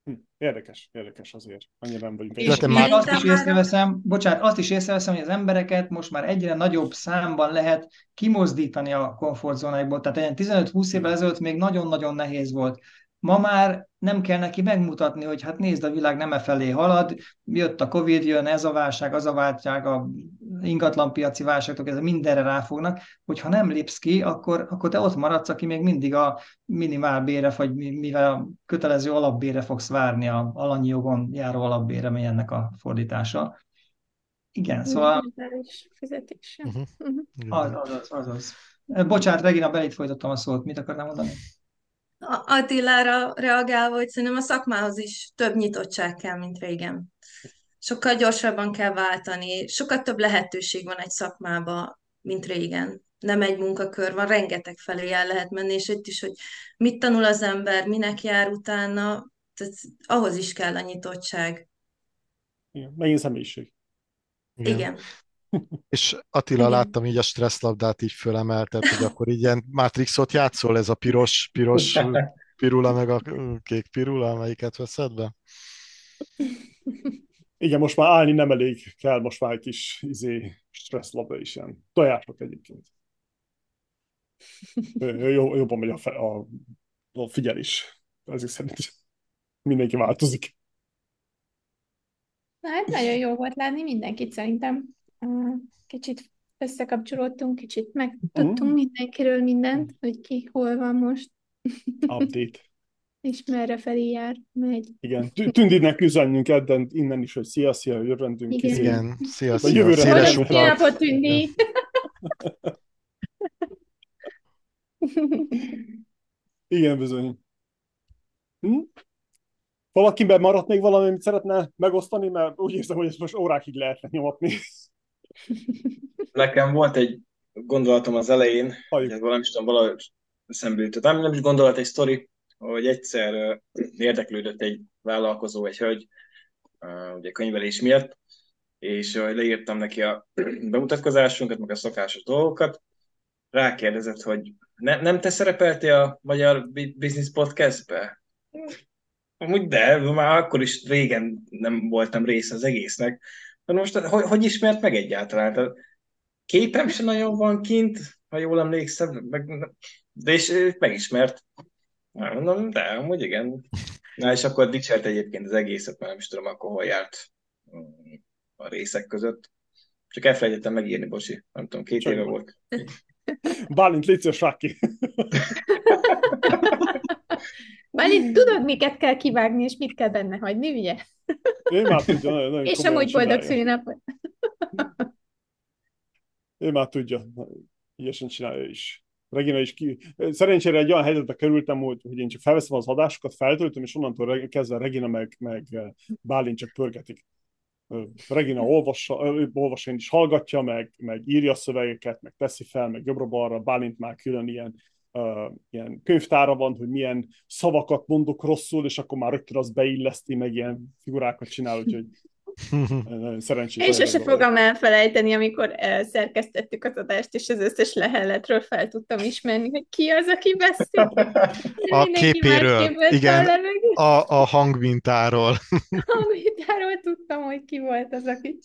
Hm, érdekes, érdekes azért. Annyira nem vagyunk. És én már azt is észreveszem, bocsánat, azt is észreveszem, hogy az embereket most már egyre nagyobb számban lehet kimozdítani a komfortzónáikból. Tehát egy 15-20 évvel ezelőtt még nagyon-nagyon nehéz volt. Ma már nem kell neki megmutatni, hogy hát nézd, a világ nem e felé halad, jött a Covid, jön ez a válság, az a válság, a ingatlanpiaci válságok, ez mindenre ráfognak, hogyha nem lépsz ki, akkor, akkor te ott maradsz, aki még mindig a minimál bére, vagy mivel a kötelező alapbére fogsz várni, a alanyi jogon járó alapbére, mely ennek a fordítása. Igen, szóval... Fizetése. Uh-huh. Az, az, az, az, az. Bocsánat, Regina, belét folytattam a szót. Mit akarnám mondani? Attilára reagálva, hogy szerintem a szakmához is több nyitottság kell, mint régen. Sokkal gyorsabban kell váltani, sokkal több lehetőség van egy szakmába, mint régen. Nem egy munkakör van, rengeteg felé el lehet menni, és itt is, hogy mit tanul az ember, minek jár utána, tehát ahhoz is kell a nyitottság. Igen, megint személyiség. Igen. Igen. És Attila, Igen. láttam így a stresszlabdát így fölemeltet, hogy akkor így ilyen Matrixot játszol, ez a piros, piros pirula, meg a kék pirula, amelyiket veszed be? Igen, most már állni nem elég, kell most már egy kis izé, stresszlabda is ilyen. Tojások egyébként. Jobban megy a, fe, a, a figyelés, ezek szerint. mindenki változik. Na hát nagyon jó volt látni mindenkit szerintem. Kicsit összekapcsolódtunk, kicsit megtudtunk Mm. mindenkiről mindent, hogy ki hol van most, Update. és merre felé jár, megy. Igen, Tü- Tündidnek üzenjünk edden, innen is, hogy szia, szia, örvendünk. Igen. izé. Igen, szia, szia. jövőre Széles színapot, Tündi! Igen, bizony. Hm? Valakiben maradt még valami, amit szeretne megosztani, mert úgy érzem, hogy ezt most órákig lehetne nyomatni. Nekem volt egy gondolatom az elején, Halljuk. valami is tudom, valahogy eszembe jutott. Nem, nem is gondolat, egy sztori, hogy egyszer érdeklődött egy vállalkozó, egy hölgy, ugye könyvelés miatt, és leírtam neki a bemutatkozásunkat, meg a szokásos dolgokat, rákérdezett, hogy ne, nem te szerepeltél a Magyar Business Podcastbe? Amúgy de, már akkor is régen nem voltam része az egésznek. De most hogy, hogy ismert meg egyáltalán? Képem sem nagyon van kint, ha jól emlékszem, meg, de és megismert. Na, Mondom, de amúgy igen. Na és akkor dicsért egyébként az egészet, mert nem is tudom, akkor hol járt mm, a részek között. Csak elfelejtettem megírni, bocsi. Nem tudom, két Semmi éve volt. Bálint, légy szíves. Már itt tudod, miket kell kivágni, és mit kell benne hagyni, ugye? Ő már tudja, nagyon, nagyon És amúgy boldog szülinapot. Ő már tudja, ügyesen csinálja is. Regina is ki... Szerencsére egy olyan helyzetbe kerültem, hogy, hogy én csak felveszem az adásokat, feltöltöm, és onnantól kezdve Regina meg, meg Bálint csak pörgetik. Regina olvassa, ő olvassa, én is hallgatja, meg, meg írja a szövegeket, meg teszi fel, meg jobbra-balra, Bálint már külön ilyen, uh, ilyen könyvtára van, hogy milyen szavakat mondok rosszul, és akkor már rögtön az beilleszti, meg ilyen figurákat csinál, úgyhogy nagyon szerencsés. Én sose fogom elfelejteni, amikor szerkesztettük az adást, és az összes lehelletről fel tudtam ismerni, hogy ki az, aki beszél. A Mindenki képéről, igen. A. A, a hangmintáról. Tudtam, hogy ki volt az, aki...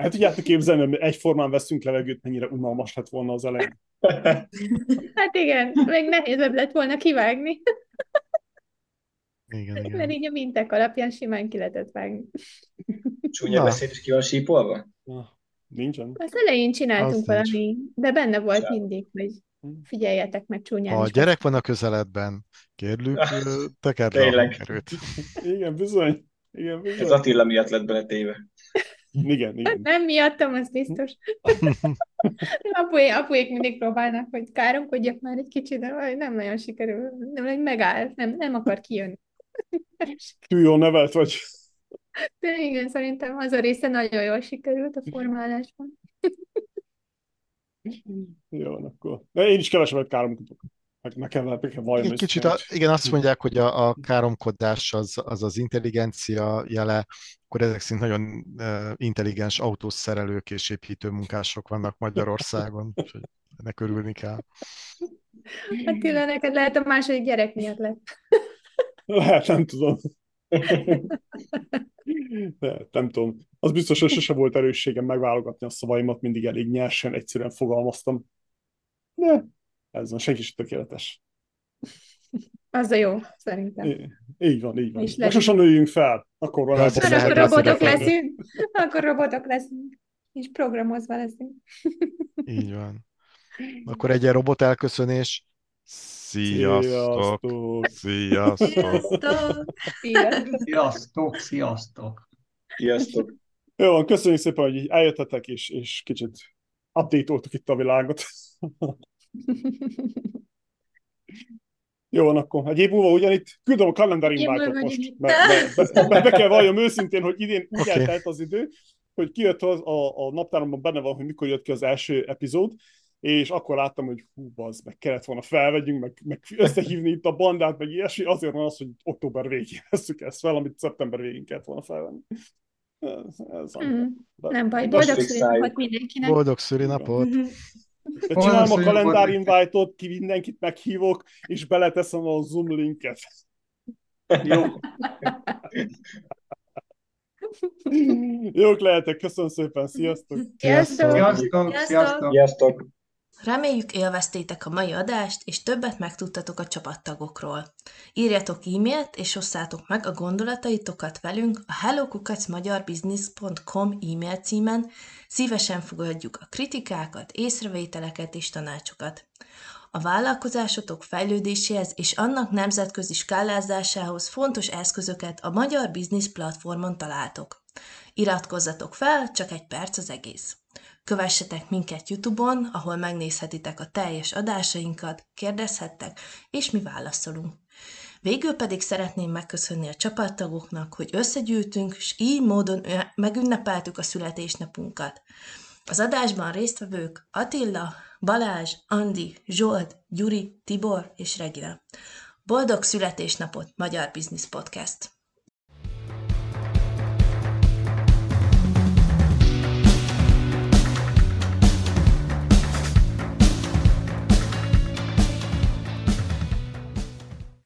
Hát tudjátok képzelni, hogy egyformán veszünk levegőt, mennyire unalmas lett volna az elején. Hát igen, még nehézebb lett volna kivágni, Igen, mert igen. így a minták alapján simán ki lehetett vágni. Csúnya beszéd is ki van sípolva? Na, nincsen. Az elején csináltunk Az nincs. valami, de benne volt Sem. mindig, hogy figyeljetek meg csúnyán Ha a gyerek van a közeledben, kérlük, tekerd le a. Igen, bizony. Igen, Ez bizony. Attila miatt lett beletéve. Igen, igen. nem miattam, az biztos. Apué, apuék mindig próbálnak, hogy káromkodjak már egy kicsit, de nem nagyon sikerül. Nem, hogy megáll, nem, nem akar kijönni. Túl jól nevelt vagy. De igen, szerintem az a része nagyon jól sikerült a formálásban. Jó, akkor. De én is kevesebbet káromkodok. Meg nekem, Igen, kicsit, a, igen, azt mondják, hogy a, a káromkodás az, az az intelligencia jele, akkor ezek szerint nagyon uh, intelligens autószerelők és építő munkások vannak Magyarországon, úgyhogy ennek örülni kell. Attila, neked lehet a második gyerek miatt lett. Lehet, nem tudom. De, nem tudom. Az biztos, hogy sose volt erősségem megválogatni a szavaimat, mindig elég nyersen, egyszerűen fogalmaztam. De ez van, senki sem tökéletes. Az a jó, szerintem. Í- Így van, így van. És lesz. sosem nőjünk fel. Akkor van Már akkor persze, robotok leszünk. Akkor robotok leszünk. És programozva leszünk. Így van. Akkor egy ilyen robot elköszönés. Sziasztok! Sziasztok! Sziasztok! Sziasztok! Sziasztok, sziasztok! Sziasztok! Jó köszönjük szépen, hogy így eljöttetek, és, és kicsit update-oltuk itt a világot. Jó van, akkor egy év múlva ugyanitt küldöm a kalendár Egy év invite múlva most. Mert, mert, mert, mert be kell valljam őszintén, hogy idén úgy Oké. eltelt az idő, hogy kijött az, a, a naptáromban benne van, hogy mikor jött ki az első epizód, és akkor láttam, hogy hú, az meg kellett volna felvegyünk, meg, meg összehívni itt a bandát, meg ilyesmi, azért van az, hogy október végén veszük ezt fel, amit szeptember végén kellett volna felvenni. Ez, ez. Mhm. De- Nem baj, boldog születnapot mindenkinek. Boldog szülinapot! Csinálom a kalendár invite-ot, ki mindenkit meghívok, és beleteszem a Zoom linket. Jó, Jók lehetek, köszönöm szépen, sziasztok! Sziasztok! Sziasztok, Sziasztok! sziasztok! sziasztok! Reméljük élveztétek a mai adást, és többet megtudtatok a csapattagokról. Írjatok e-mailt, és osszátok meg a gondolataitokat velünk a hellokukacmagyarbusiness.com e-mail címen, szívesen fogadjuk a kritikákat, észrevételeket és tanácsokat. A vállalkozásotok fejlődéséhez és annak nemzetközi skálázásához fontos eszközöket a Magyar Business platformon találtok. Iratkozzatok fel, csak egy perc az egész. Kövessetek minket YouTube-on, ahol megnézhetitek a teljes adásainkat, kérdezhettek, és mi válaszolunk. Végül pedig szeretném megköszönni a csapattagoknak, hogy összegyűltünk, és így módon megünnepeltük a születésnapunkat. Az adásban résztvevők Attila, Balázs, Andi, Zsolt, Gyuri, Tibor és Regina. Boldog születésnapot, Magyar Business Podcast!